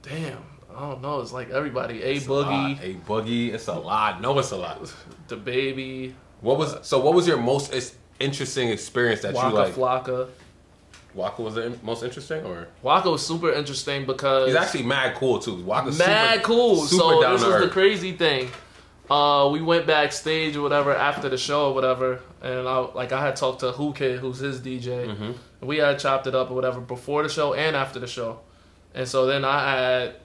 damn. I don't know. It's like everybody. A It's a. Boogie. a boogie. It's a lot. No, it's a lot. The Baby. What was so? What was your most interesting experience that Waka you like? Flocka. Waka was the most interesting, or Waka was super interesting because he's actually mad cool too. Waka's mad super, cool. Super so this is the crazy thing. Uh, we went backstage or whatever after the show or whatever, and I like I had talked to Who Kid, who's his DJ. Mhm. And we had chopped it up or whatever before the show and after the show, and so then I had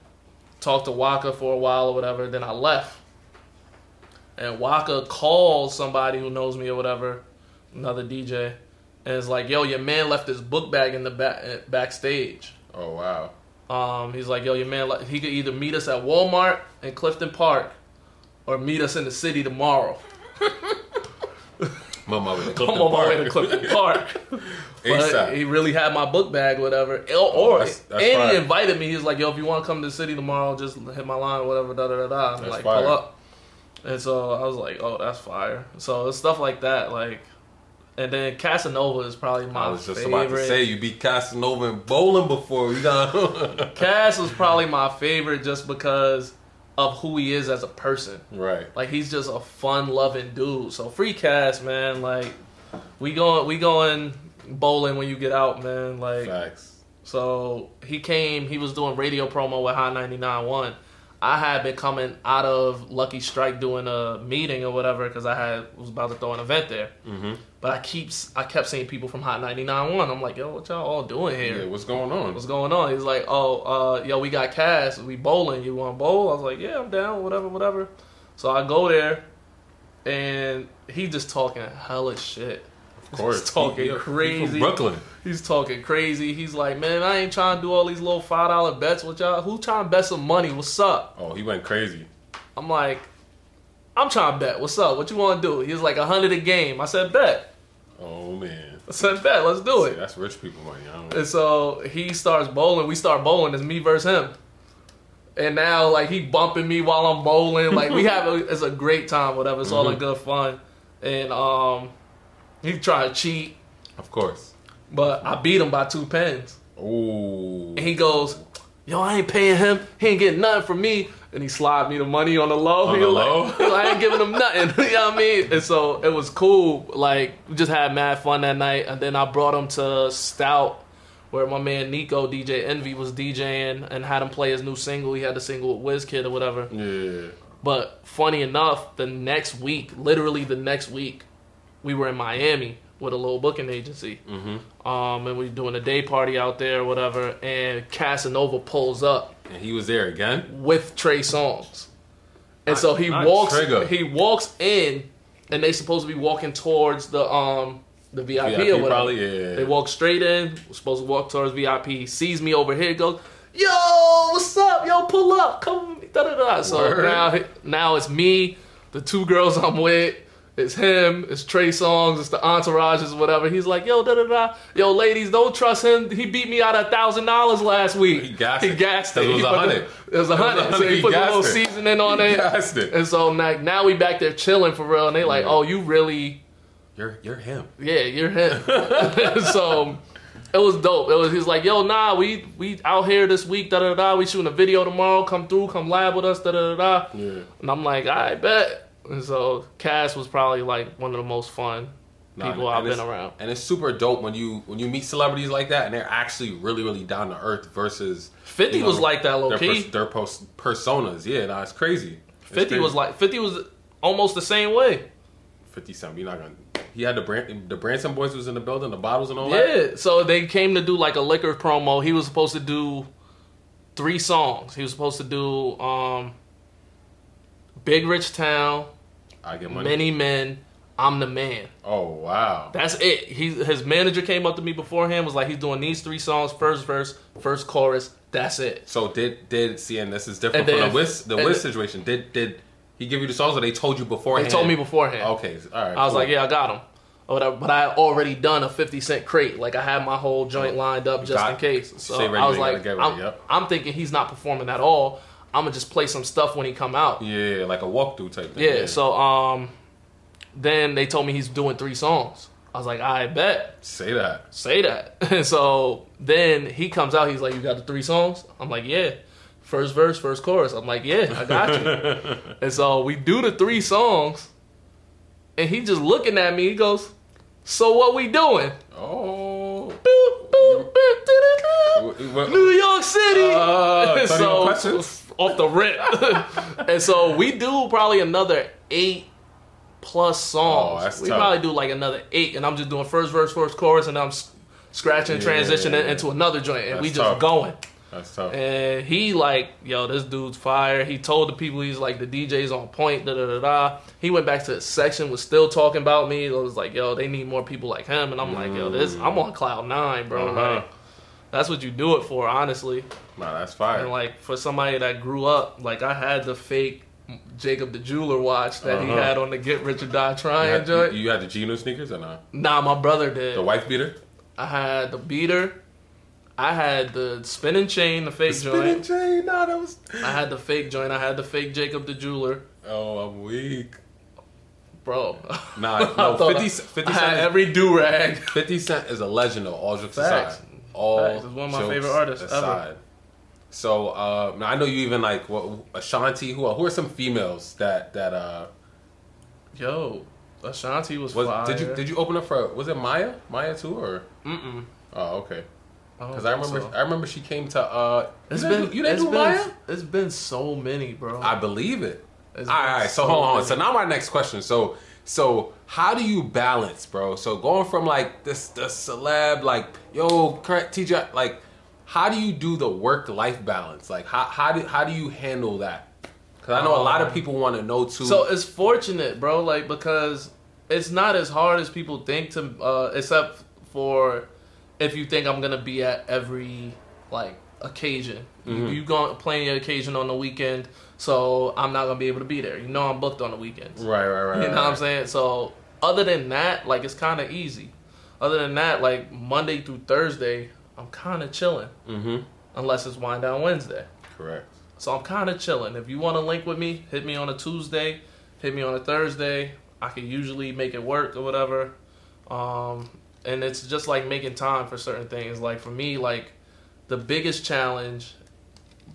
talked to Waka for a while or whatever. Then I left, and Waka called somebody who knows me or whatever, another DJ, and it's like, "Yo, your man left his book bag in the back backstage." Oh wow. Um, he's like, yo, your man, like, he could either meet us at Walmart in Clifton Park, or meet us in the city tomorrow. My mother. I'm on my way to Clifton Park. but ASAP. he really had my book bag, whatever. Or, Oh, or that's- that's and fire. he invited me. He's like, yo, if you want to come to the city tomorrow, just hit my line or whatever. Da da da da. I'm That's like, fire. pull up. And so I was like, oh, that's fire. So it's stuff like that, like. And then Casanova is probably my I was just favorite. about to say you beat Casanova in bowling before. You got Cass was probably my favorite just because of who he is as a person. right. Like he's just a fun loving dude. So free Cass, man. Like we going we going bowling when you get out, man. Like Facts. so he came. He was doing radio promo with Hot 99.1. I had been coming out of Lucky Strike doing a meeting or whatever because I had was about to throw an event there. Mm-hmm. But I keep I kept seeing people from Hot 99.1. I'm like, yo, what y'all all doing here? Yeah, what's going on? what's going on? He's like, oh, uh, yo, we got Cass. We bowling. You want to bowl? I was like, yeah, I'm down. Whatever, whatever. So I go there, and he just talking hella shit. Course. He's talking He- he- he crazy. From Brooklyn. He's talking crazy. He's like, man, I ain't trying to do all these little five dollar bets with y'all. Who trying to bet some money? What's up? Oh, he went crazy. I'm like, I'm trying to bet. What's up? What you want to do? He was like, a hundred a game. I said, bet. Oh man. I said, bet. Let's do See, it. that's rich people money. I don't. And so he starts bowling. We start bowling. It's me versus him. And now, like, he bumping me while I'm bowling. Like, we have a, it's a great time, whatever. It's all in Mhm. good fun. And um, he trying to cheat, Of course. but I beat him by two pins. Ooh. And he goes, "Yo, I ain't paying him. He ain't getting nothing from me." And he slide me the money on the low. On he the was low? Like, I ain't giving him nothing. you know what I mean? And so it was cool. Like we just had mad fun that night. And then I brought him to Stout, where my man Nico DJ Envy was DJing and had him play his new single. He had the single with WizKid or whatever. Yeah. But funny enough, the next week, literally the next week, we were in Miami with a little booking agency. Mm-hmm. Um, and we were doing a day party out there or whatever. And Casanova pulls up And he was there again. with Trey Songz. And Not- so he walks Trigger. he walks in and they supposed to be walking towards the um the VIP, VIP or whatever. probably, yeah. They walk straight in, supposed to walk towards VIP. He sees me over here, goes, Yo, what's up? Yo, pull up. Come Da da da. So Word. now now it's me, the two girls I'm with. It's him, it's Trey Songz, it's the entourages, whatever. He's like, yo, da da da. Yo, ladies, don't trust him. He beat me out a thousand dollars last week. He gassed He it. gassed It it. was He a hundred. It was a It was a hundred. So he He put a little it. seasoning on He it. gassed it. And so now, now we back there chilling for real. And they like, Yeah. oh, you really You're you're him. yeah, you're him. so it was dope. It was he's like, yo, nah, we we out here this week, da da da. We shooting a video tomorrow. Come through, come live with us, da da da da. Yeah. And I'm like, I bet. And so Cass was probably like one of the most fun people and I've been around. And it's super dope when you when you meet celebrities like that and they're actually really really down to earth versus 50 you was like that low their, key. pers- their pos- personas. Yeah, nah, it's crazy. It's 50 crazy. was like 50 was almost the same way. 50 something. You're not gonna. He had the brand, the Branson boys was in the building, the bottles and all that. Yeah. So they came to do like a liquor promo. He was supposed to do three songs. He was supposed to do um Big Rich Town, I get money. Many Men, I'm the Man. Oh wow. That's it. He his manager came up to me beforehand was like he's doing these three songs first verse, first chorus. That's it. So did did see, and this is different from the Wiz the Wiz situation. Did did he give you the songs, or they told you beforehand? They told me beforehand. Okay, all right. I was cool. like, yeah, I got him. Or. But I had already done a 50 cent crate. Like I had my whole joint oh, lined up just got- in case. So I was like, gotta get ready, I'm, yep. I'm thinking he's not performing at all. I'm gonna just play some stuff when he come out. Yeah, like a walkthrough type thing. Yeah. So um, then they told me he's doing three songs. I was like, I bet. say that. say that. And so then he comes out, he's like, You got the three songs? I'm like, Yeah. First verse, first chorus. I'm like, Yeah, I got you. and so we do the three songs, and he just looking at me, he goes, So what we doing? Oh. Boop, boop, boop, New York City. Uh, And 31 questions? Off the rip. and so we do probably another eight plus songs. Oh, that's we tough. probably do like another eight, and I'm just doing first verse, first chorus, and I'm scratching, Yeah. transitioning into another joint, and we just tough. going. That's tough. And he like, yo, this dude's fire. He told the people he's like the DJ's on point. Da da da da. He went back to his section, was still talking about me. It was like, yo, they need more people like him. And I'm like, yo, this, I'm on cloud nine, bro. Uh-huh. Like, that's what you do it for, honestly. Nah, that's fire. And like for somebody that grew up, like I had the fake Jacob the Jeweler watch that he Uh-huh. had on the Get Rich or Die Trying joint. you, had the Gino sneakers or not? nah, my brother did. The wife beater? I had the beater. I had the spinning chain, the fake Spinning joint. Spinning chain? Nah, that was. I had the fake joint. I had the fake Jacob the Jeweler. Oh, I'm weak. Bro. Nah, no, 50, I- 50 I had Cent. every do rag. 50 Cent is a legend though, all jokes Facts. aside. All Facts. He's one of my favorite artists ever. aside. So uh, now I know you even like what Ashanti. Who are, who are some females that that uh Yo, Ashanti was, was fire. did you did you open up for was it Maya Maya too or Mm-mm. oh okay because I think remember so. I remember she came to uh It's you been didn't, you didn't it's do been, Maya It's been so many, bro. I believe it It's all right, all right. so so hold on many. so now my next question so so how do you balance bro so going from like this the celeb like yo teacher like how do you do the work life balance like how how do how do you handle that because I know a lot of Um, people want to know too So it's fortunate, bro. Like because it's not as hard as people think to, uh, except for if you think I'm gonna be at every like occasion. You, you going playing your occasion on the weekend, so I'm not gonna be able to be there. You know I'm booked on the weekends. right right right You know right. what I'm saying? So other than that, like it's kind of easy. Other than that, like Monday through Thursday, I'm kind of chilling, mm-hmm unless it's wind down Wednesday. correct So I'm kind of chilling. If you want to link with me, hit me on a Tuesday, hit me on a Thursday. I can usually make it work or whatever. Um, and it's just like making time for certain things. Like for me, like the biggest challenge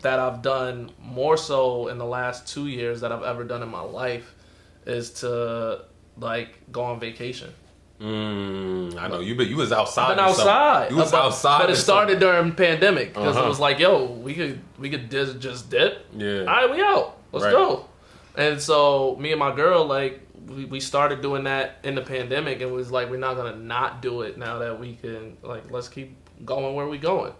that I've done more so in the last two years that I've ever done in my life is to like go on vacation. Mm, I know you. But you was outside. Been outside. You was but, outside. But it started during pandemic because Uh-huh. it was like, yo, we could we could just just dip. Yeah. All right, we out. Let's Right. go. And so me and my girl, like, we, we started doing that in the pandemic, and it was like, we're not gonna not do it now that we can. Like, let's keep going where we going.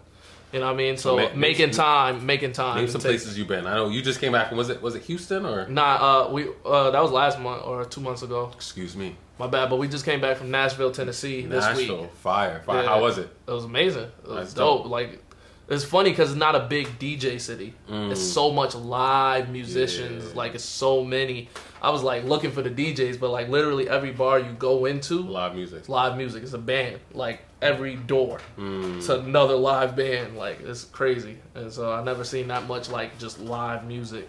You know what I mean? So Ma- make making some- time, making time. Name some places you've been. I know you just came back. from Was it was it Houston or? Nah, uh, we uh, that was last month or two months ago. Excuse me. My bad, but we just came back from Nashville, Tennessee this week. Nashville, fire, fire. Yeah. How was it? It was amazing. It was dope. dope. Like It's funny because it's not a big DJ city. It's so much live musicians. Mm. Yeah. Like it's so many. I was like looking for the DJs, but like literally every bar you go into, Live music. live music. It's a band. Like every door, Mm. it's another live band. Like it's crazy. And so I never seen that much like just live music.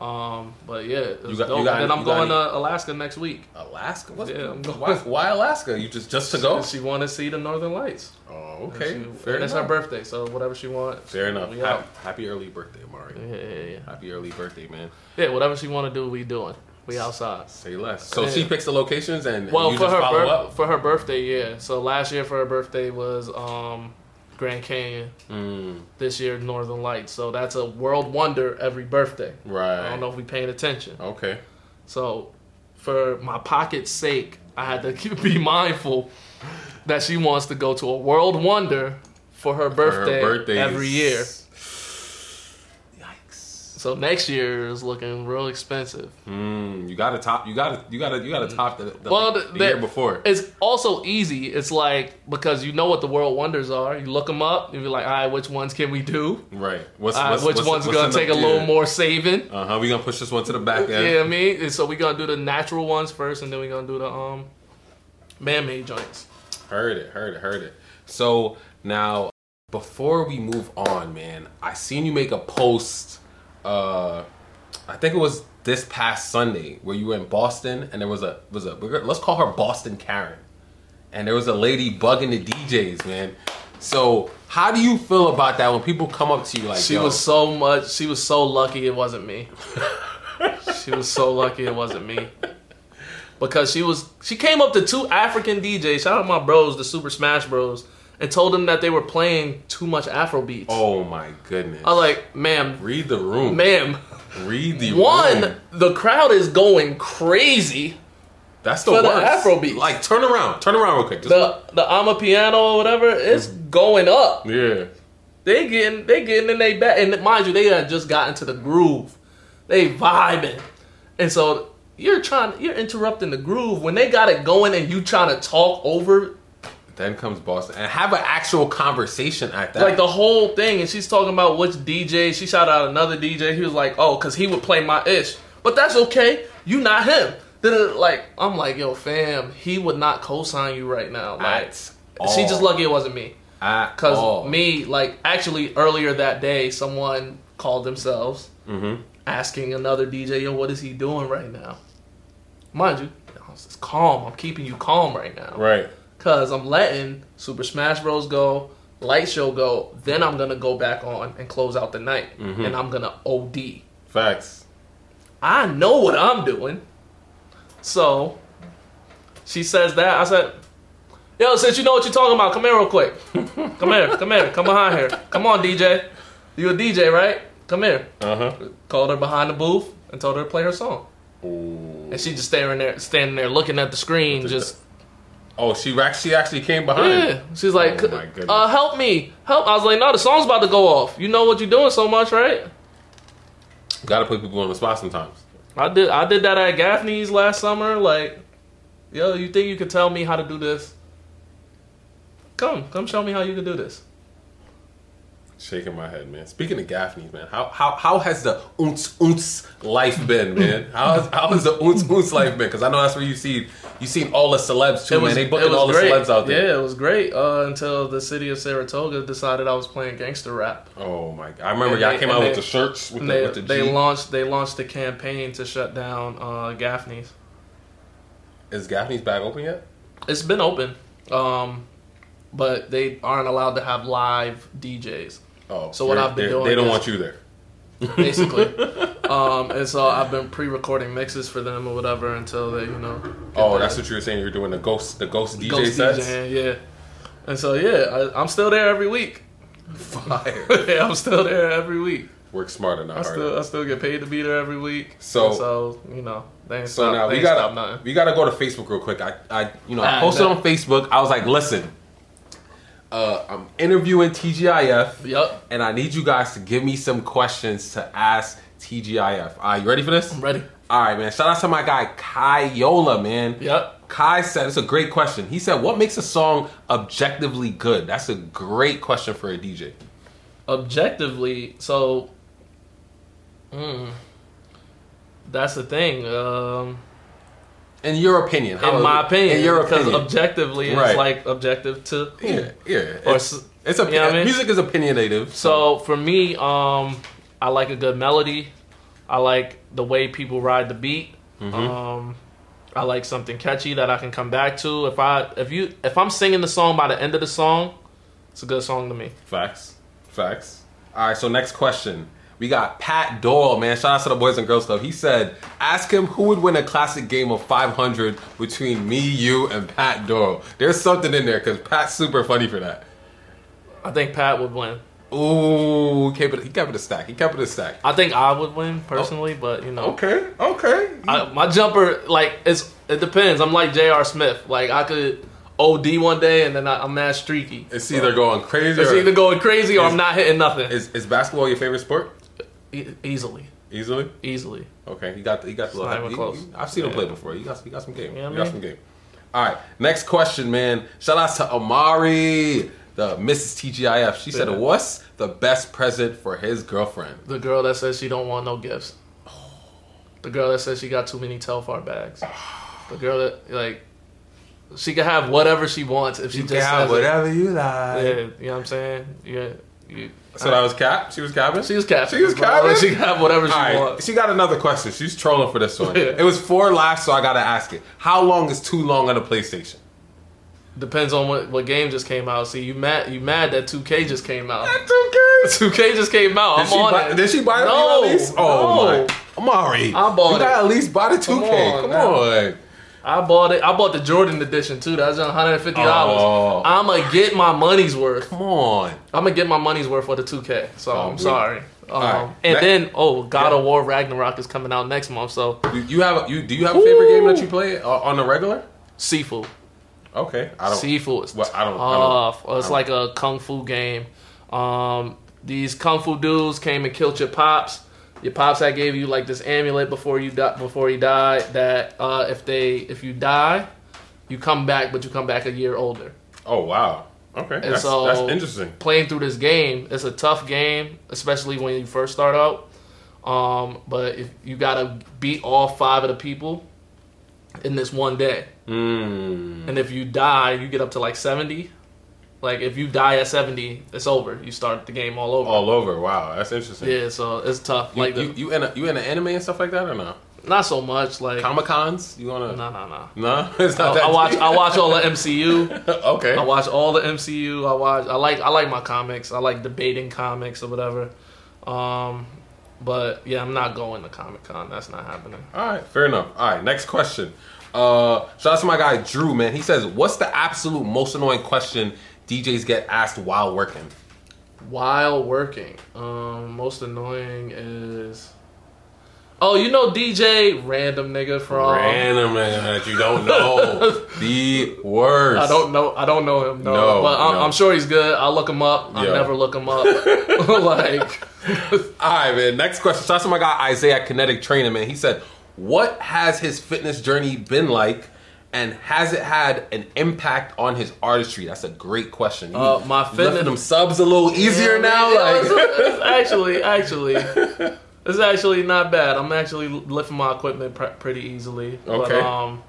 Um, but yeah, You got- you got- and then I'm going any- to Alaska next week. Alaska. What's, Yeah, why, why Alaska? You just just to go? She want to see the Northern Lights. Oh, okay. She, Fair and it's her enough. birthday, so whatever she wants. Fair enough. Happy, happy early birthday, Mario. Yeah, yeah, yeah. Happy early birthday, man. Yeah, whatever she want to do, we doing. We outside. Say less. So Yeah. she picks the locations and Well, for her follow bir- up. for her birthday, yeah. So last year for her birthday was um, Grand Canyon. Mm, This year Northern Lights. So that's a world wonder every birthday. right. I don't know if we paying attention. Okay. So for my pocket's sake, I had to be mindful that she wants to go to a world wonder for her For her birthday, birthday every year. So next year is looking real expensive. Mm, you gotta top. You gotta. You gotta. You gotta top the, the, Well, the, the- year before. It's also easy. It's like because you know what the world wonders are. You look them up. You be like, all right, which ones can we do? Right. What's, right, what's which what's, one's what's gonna take a little yeah. more saving? Uh huh. We gonna push this one to the back end. Yeah, I mean, and so we gonna do the natural ones first, and then we gonna do the um man-made joints. Heard it, heard it, heard it. So now, before we move on, man, I seen you make a post. Uh, I think it was this past Sunday where you were in Boston, and there was a was a let's call her Boston Karen, and there was a lady bugging the DJs, man. So how do you feel about that when people come up to you like, She Yo, was so much. She was so lucky it wasn't me. she was so lucky it wasn't me. Because she was, she came up to two African DJs. Shout out my bros, the Super Smash Bros, and told them that they were playing too much Afro beats. oh my goodness. I like, ma'am, Read the room. ma'am. Read the room. One, room. the crowd is going crazy. That's the for the worst. Afrobeats. Like turn around, turn around real quick. Just, The the amapiano or whatever is going up. yeah. They getting they getting in they back, and mind you, they had just got into the groove. They vibing, and so you're trying you're interrupting the groove when they got it going, and you trying to talk over Then comes Boston and have an actual conversation at that. like the whole thing. And she's talking about which DJ. She shouted out another DJ. He was like, "Oh, because he would play my ish," but that's okay. You not him. Then like I'm like, yo, fam, he would not co-sign you right now. Like At she just lucky it wasn't me. At Cause all. me, like, actually earlier that day, someone called themselves Mhm. asking another DJ, "Yo, what is he doing right now?" Mind you, it's calm. I'm keeping you calm right now, Right. Cause I'm letting Super Smash Bros. go, Light Show go. Then I'm gonna go back on and close out the night, Mhm. and I'm gonna OD. Facts. I know what I'm doing. So she says that. I said, Yo, since you know what you're talking about, come here real quick. Come here, come here, come behind here. Come on, DJ. You a DJ, right? Come here. Uh huh. Called her behind the booth and told her to play her song. Ooh. And she just staring there, standing there, looking at the screen, just Oh, she actually actually came behind. yeah. She's like, Oh, uh, help me, help. I was like, no, the song's about to go off. You know what you're doing so much, right? Got to put people on the spot sometimes. I did I did that at Gaffney's last summer. Like, yo, you think you could tell me how to do this? Come, come show me how you can do this. Shaking my head, man. Speaking of Gaffney's, man, how how how has the ounce ounce life been, man? How has how has the ounce ounce life been? Because I know that's where you see you seen all the celebs too, man. They booking all the celebs out there. Yeah, it was great uh, until the city of Saratoga decided I was playing gangster rap. Oh my god! I remember And y'all they- came out they- with the shirts with And the they with the G. they launched they launched a campaign to shut down uh, Gaffney's. Is Gaffney's back open yet? It's been open, um, but they aren't allowed to have live DJs. Oh, So what I've been doing they don't is- want you there. basically. um, and so I've been pre-recording mixes for them or whatever until they, you know. Oh, that's what you were saying. You're doing the ghost the ghost DJ ghost sets. DJing, yeah. And so yeah, I, I'm still there every week. Fire. yeah, I'm still there every week. Work smarter, not I harder. still I still get paid to be there every week. So- so you know, they ain't So stop, now we gotta we gotta go to Facebook real quick. I, I you know I posted on Facebook. I was like, listen, uh, I'm interviewing TGIF, Yup, and I need you guys to give me some questions to ask TGIF. Are you ready for this? I'm ready. All right, man. Shout out to my guy Kyola, man. Yup. Kai said it's a great question. He said, "What makes a song objectively good?" That's a great question for a DJ. objectively, so mm, that's the thing. Um, In your opinion, how- in my opinion, in your because opinion, objectively, Right. it's like objective to who? yeah, yeah. Or It's, it's a you know I mean? music is opinionative. So for me, um, I like a good melody. I like the way people ride the beat. Mm-hmm. Um, I like something catchy that I can come back to. If I if you if I'm singing the song by the end of the song, it's a good song to me. Facts. Facts. All right, so next question. We got Pat Doyle, man. Shout out to the Boys and Girls Club. He said, ask him who would win a classic game of 500 between me, you, and Pat Doyle. There's something in there because Pat's super funny for that. I think Pat would win. Ooh, kept it, he kept it a stack. He kept it a stack. I think I would win personally, oh, but you know, Okay, okay. I, my jumper like it's it depends. I'm like J.R. Smith. Like I could OD one day and then I, I'm mad streaky. it's either going crazy It's or either going crazy or Is- I'm not hitting nothing. is, is basketball your favorite sport? E- easily, Easily. easily. Okay, he got the, he got the It's not even he- close. he- I've seen him play before. He got he got some game. Yeah, he got man. some game. All right, next question, man. Shout out to Amari, the Mrs. TGIF. She said, "What's the best present for his girlfriend?" The girl that says she don't want no gifts. The girl that says she got too many Telfar bags. The girl that like she can have whatever she wants if she You just can have says it. whatever you like. Yeah, you know what I'm saying? Yeah. You, So that was Cap. She was capping. she was capping. She was capping? She can have whatever she right, wants. she got another question. She's trolling for this one. Yeah. It was four laughs, so I gotta ask it. How long is too long on a PlayStation? Depends on what, what game just came out. See, you mad you mad that 2K just came out. That's okay. 2K just came out. Did I'm on buy, it. did she buy it No, for you at least? Oh no. my. Amari. I bought you it. You gotta at least buy the 2K. Come Come on, on. now. I bought it. I bought the Jordan edition too. That's one hundred and fifty dollars. Oh. I'm gonna get my money's worth. Come on. I'm gonna get my money's worth for the 2K. So Oh, I'm sorry. Um, right. And then oh, God Yeah. of War Ragnarok is coming out next month. So You, you have you do you have a favorite Ooh. game that you play uh, on the regular? Sifu. Okay, I don't. Sifu is Well, I don't- I don't- It's I don't- like a kung fu game. Um, these kung fu dudes came and killed your pops. Your pops that gave you like this amulet before you di- before he died. That uh, if they if you die, you come back, but you come back a year older. Oh wow. Okay, that's, so- that's interesting. playing through this game, it's a tough game, especially when you first start out. Um, but if you gotta beat all five of the people in this one day, Mm. and if you die, you get up to like seventy. Like if you die at seventy, it's over. You start the game all over. All over. Wow, that's interesting. Yeah, so it's tough. You, like you, you in a, you in an anime and stuff like that or no? not so much. Like Comic Cons? You wanna? no, no. No, No, it's I, not that. I watch. I watch all the MCU. okay. I watch all the MCU. I watch. I like. I like my comics. I like debating comics or whatever. Um, but yeah, I'm not going to Comic Con. That's not happening. All right, fair enough. All right, next question. Uh, shout out to my guy Drew, man. He says, "What's the absolute most annoying question DJs get asked while working?" While working, um, most annoying is. Oh, you know DJ random nigga from. Random man that you don't know. the worst. I don't know. I don't know him. No, No, but I'm, no. I'm sure he's good. I'll look him up. I never look him up. like, All right, man. Next question. Shout out to my guy Isaiah Kinetic Trainer, man. He said, "What has his fitness journey been like, and has it had an impact on his artistry?" That's a great question. You Uh, my lifting fitness- them subs a little easier Yeah, now. man, like, it's, it's actually, actually, it's actually not bad. I'm actually lifting my equipment pr- pretty easily. But, Okay. um,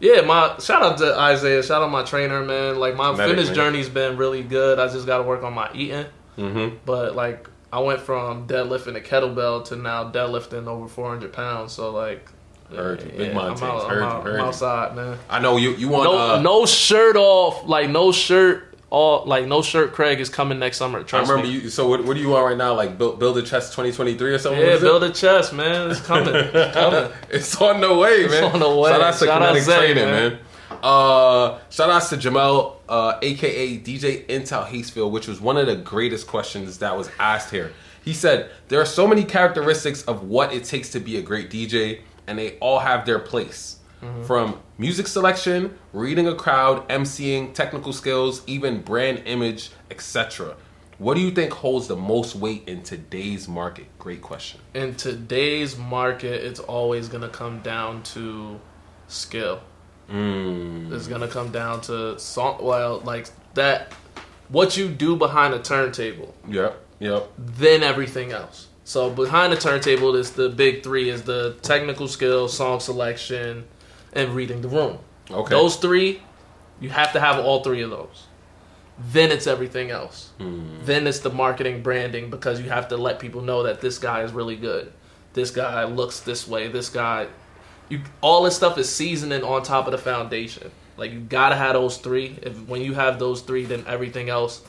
yeah, my shout out to Isaiah. Shout out my trainer, man. Like my Medic, fitness man. journey's been really good. I just got to work on my eating. Mm-hmm. But like, I went from deadlifting a kettlebell to now deadlifting over 400 pounds. So like, Heard you. Big I'm, out, Heard I'm, you, heard I'm you. outside, man. I know you. You want No, uh, no shirt off. Like no shirt. All like no shirt. Craig is coming next summer. I remember me. you. So what, what do you want right now? Like build, build a chest 2023 or something? Yeah, What is it? build a chest, man. It's coming. It's coming. it's on the way, It's man. on the way. Shout out to Shout out Kinetic Zay, Training, man. man. Uh, shout outs to Jamel, uh, aka DJ Intel Hastefield, which was one of the greatest questions that was asked here. He said, There are so many characteristics of what it takes to be a great DJ, and they all have their place. Mm-hmm. From music selection, reading a crowd, emceeing, technical skills, even brand image, etc. What do you think holds the most weight in today's market? Great question. In today's market, it's always gonna come down to skill. Mm. It's gonna come down to song. Well, like that, what you do behind a turntable. Yep. Yep. then everything else. So behind the turntable is the big three is the technical skill, song selection, and reading the room. Okay. Those three, you have to have all three of those. Then it's everything else. Hmm. Then it's the marketing, branding, because you have to let people know that this guy is really good. This guy looks this way. This guy, you all this stuff is seasoning on top of the foundation. Like you gotta have those three. If when you have those three, then everything else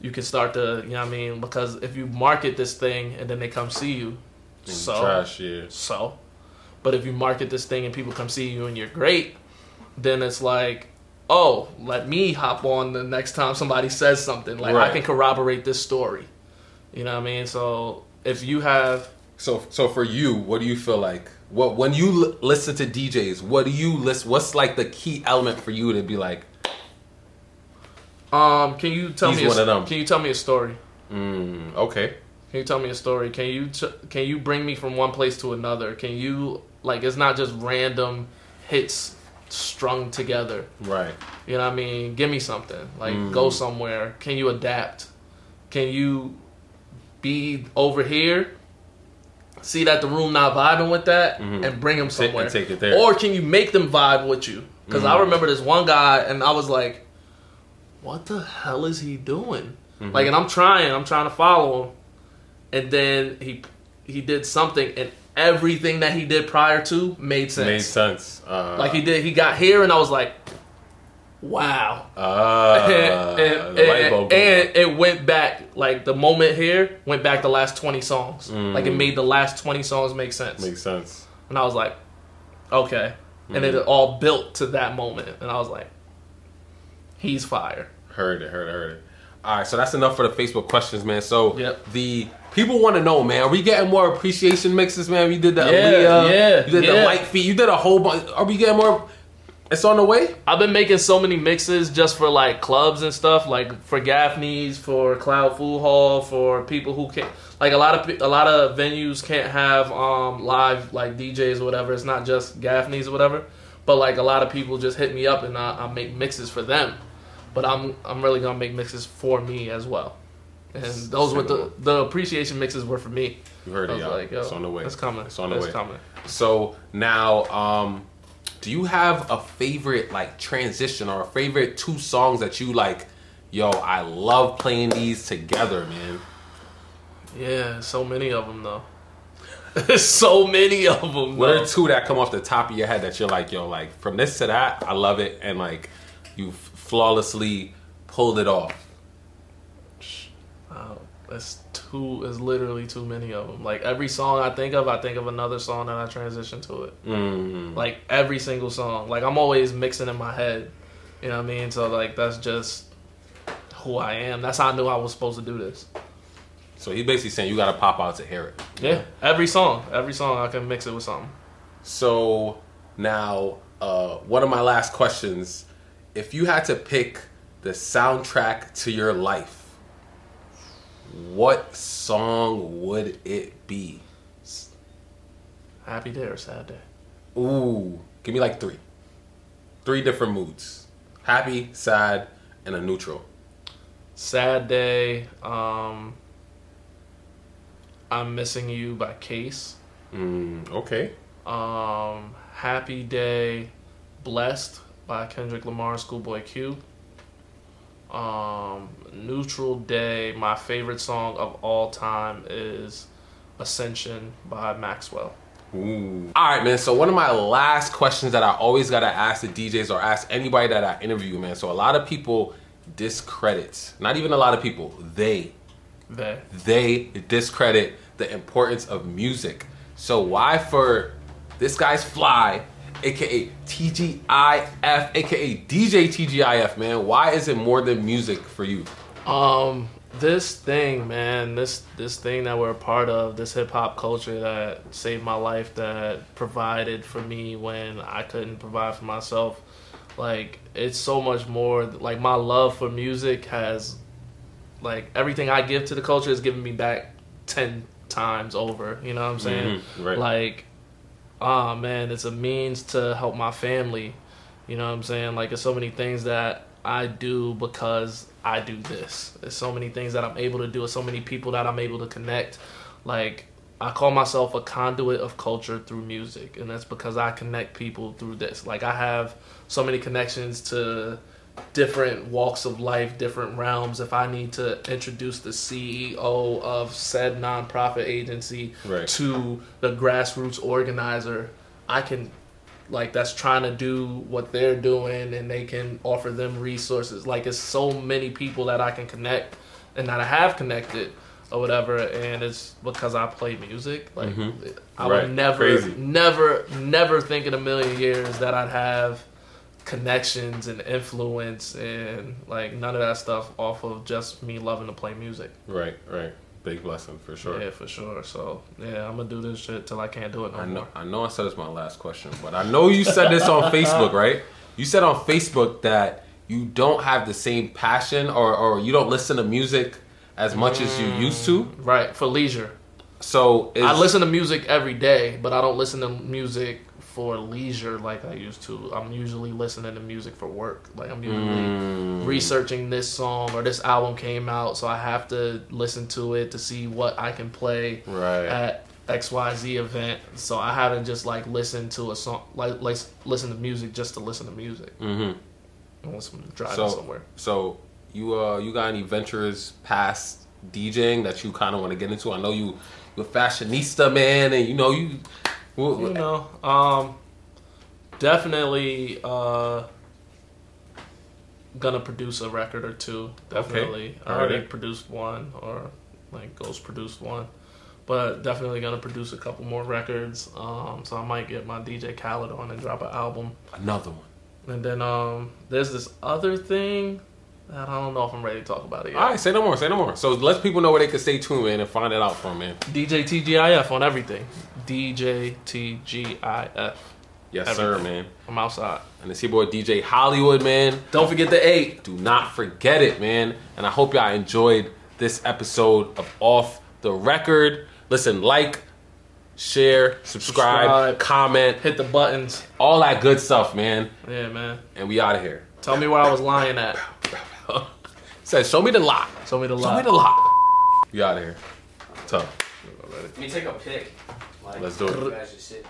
you can start to, you know what I mean? Because if you market this thing and then they come see you, so Trash. Yeah. so. But if you market this thing and people come see you and you're great, then it's like, oh, let me hop on the next time somebody says something. Like I can corroborate this story. You know what I mean? So if you have So, so for you, what do you feel like? What when you l- listen to DJs, what do you list? What's like the key element for you to be like, um can you tell He's me a, can you tell me a story? mm, okay, Can you tell me a story? Can you t- can you bring me from one place to another? Can you like it's not just random hits strung together. right, You know what I mean? Give me something. Like Mm. go somewhere. Can you adapt? Can you be over here? See that the room not vibing with that, Mhm. and bring them somewhere. take it there. Or can you make them vibe with you? Because I Mhm. remember this one guy, and I was like, "What the hell is he doing?" Mm-hmm. Like, and I'm trying, I'm trying to follow him, and then he he did something, and everything that he did prior to made sense. made sense. Uh, Like he did, he got here, and I was like, "Wow." uh, and, and, the light bulb goes and it went back like the moment here went back the last 20 songs like it made the last 20 songs make sense makes sense. and i was like okay and it all built to that moment and i was like he's fire Heard it, heard it, heard it. All right, so that's enough for the Facebook questions, man. So Yep. the people want to know, man. Are we getting more appreciation mixes, man? We did the Yeah, Aaliyah, yeah, you did the yeah. light feet, you did a whole bunch. Are we getting more? It's on the way. i've been making so many mixes just for like clubs and stuff like for gaffney's for cloud food hall for people who can't like a lot of a lot of venues can't have um live like djs or whatever it's not just gaffney's or whatever but like a lot of people just hit me up and I, I make mixes for them but i'm i'm really gonna make mixes for me as well and those were the the appreciation mixes were for me You heard I it, was y'all. like, yo, it's on the way. It's coming. It's on the it's way. coming. So now, um, do you have a favorite like transition or a favorite two songs that you like? Yo, I love playing these together, man. Yeah, so many of them though. so many of them. What are two that come off the top of your head that you're like, yo, like from this to that, I love it, and like you flawlessly pulled it off. Oh, that's too. Is literally too many of them. Like every song I think of, I think of another song and I transition to it. Mm. Like every single song. Like I'm always mixing in my head. You know what I mean? So like that's just who I am. That's how I knew I was supposed to do this. So he's basically saying you got to pop out to hear it. Yeah. Every song. Every song I can mix it with something. So now, uh, one of my last questions: If you had to pick the soundtrack to your life, what song would it be? Happy day or sad day. Ooh, give me like three, three different moods: happy, sad, and a neutral. Sad day. Um. I'm missing you by Case. Mm, okay. Um, Happy Day, Blessed by Kendrick Lamar Schoolboy Q. Um, Neutral Day, my favorite song of all time is Ascension by Maxwell. Ooh. All right, man. So one of my last questions that I always gotta ask the DJs or ask anybody that I interview, man. So a lot of people discredit, not even a lot of people, they They. they discredit the importance of music. So why for this guy's fly, aka TGIF, aka DJ TGIF, man? Why is it more than music for you? Um, this thing, man, this this thing that we're a part of, this hip hop culture that saved my life, that provided for me when I couldn't provide for myself. Like it's so much more. Like my love for music has, like everything I give to the culture is giving me back ten times over. You know what I'm saying? Mhm, right. Like, ah man, it's a means to help my family. You know what I'm saying? Like, it's so many things that I do because I do this. There's so many things that I'm able to do. There's so many people that I'm able to connect. Like I call myself a conduit of culture through music, and that's because I connect people through this. Like I have so many connections to different walks of life, different realms. If I need to introduce the CEO of said nonprofit agency Right. to the grassroots organizer, I can like that's trying to do what they're doing and they can offer them resources. Like it's so many people that I can connect and that I have connected or whatever and it's because I play music. Like I Mm-hmm. Right. would never Crazy. never never think in a million years that I'd have connections and influence and like none of that stuff off of just me loving to play music. Right, right. Big blessing for sure. Yeah, for sure. So yeah, I'm gonna do this shit till I can't do it no I know, more. I know I said it's my last question, but I know you said this on Facebook, right? You said on Facebook that you don't have the same passion or, or you don't listen to music as much as you used to. Mm, right for leisure. So I listen to music every day, but I don't listen to music for leisure like I used to. I'm usually listening to music for work. Like I'm usually Mm. researching this song or this album came out, so I have to listen to it to see what I can play Right. at XYZ event. So I haven't just like listened to a song like, like listen to music just to listen to music. Mhm. Unless I'm driving So somewhere. so you uh you got any ventures past DJing that you kind of want to get into? I know you you're a fashionista man, and you know you. Wh- You know, um, definitely uh, gonna produce a record or two. Definitely, I already Alright. produced one, or like Ghost produced one, but definitely gonna produce a couple more records. Um, so I might get my DJ Khaled on and drop an album, Another one. and then um, there's this other thing that I don't know if I'm ready to talk about it yet. All right, say no more. Say no more. So let people know where they can stay tuned, man, and find it out from, man. DJ TGIF on everything. DJ TGIF. Yes, sir, man. I'm outside. And it's your boy DJ HollyW8D, man. Don't forget the eight. Do not forget it, man. And I hope y'all enjoyed this episode of Off Da Rekord. Listen, like, share, subscribe, Subscribe. comment, Hit the buttons. all that good stuff, man. Yeah, man. And we out of here. Tell me where I was lying at. Says, show me the lock. Show me the lock. Show me the lock. We out of here. Tough. Let me take a pic. Like, Let's do it.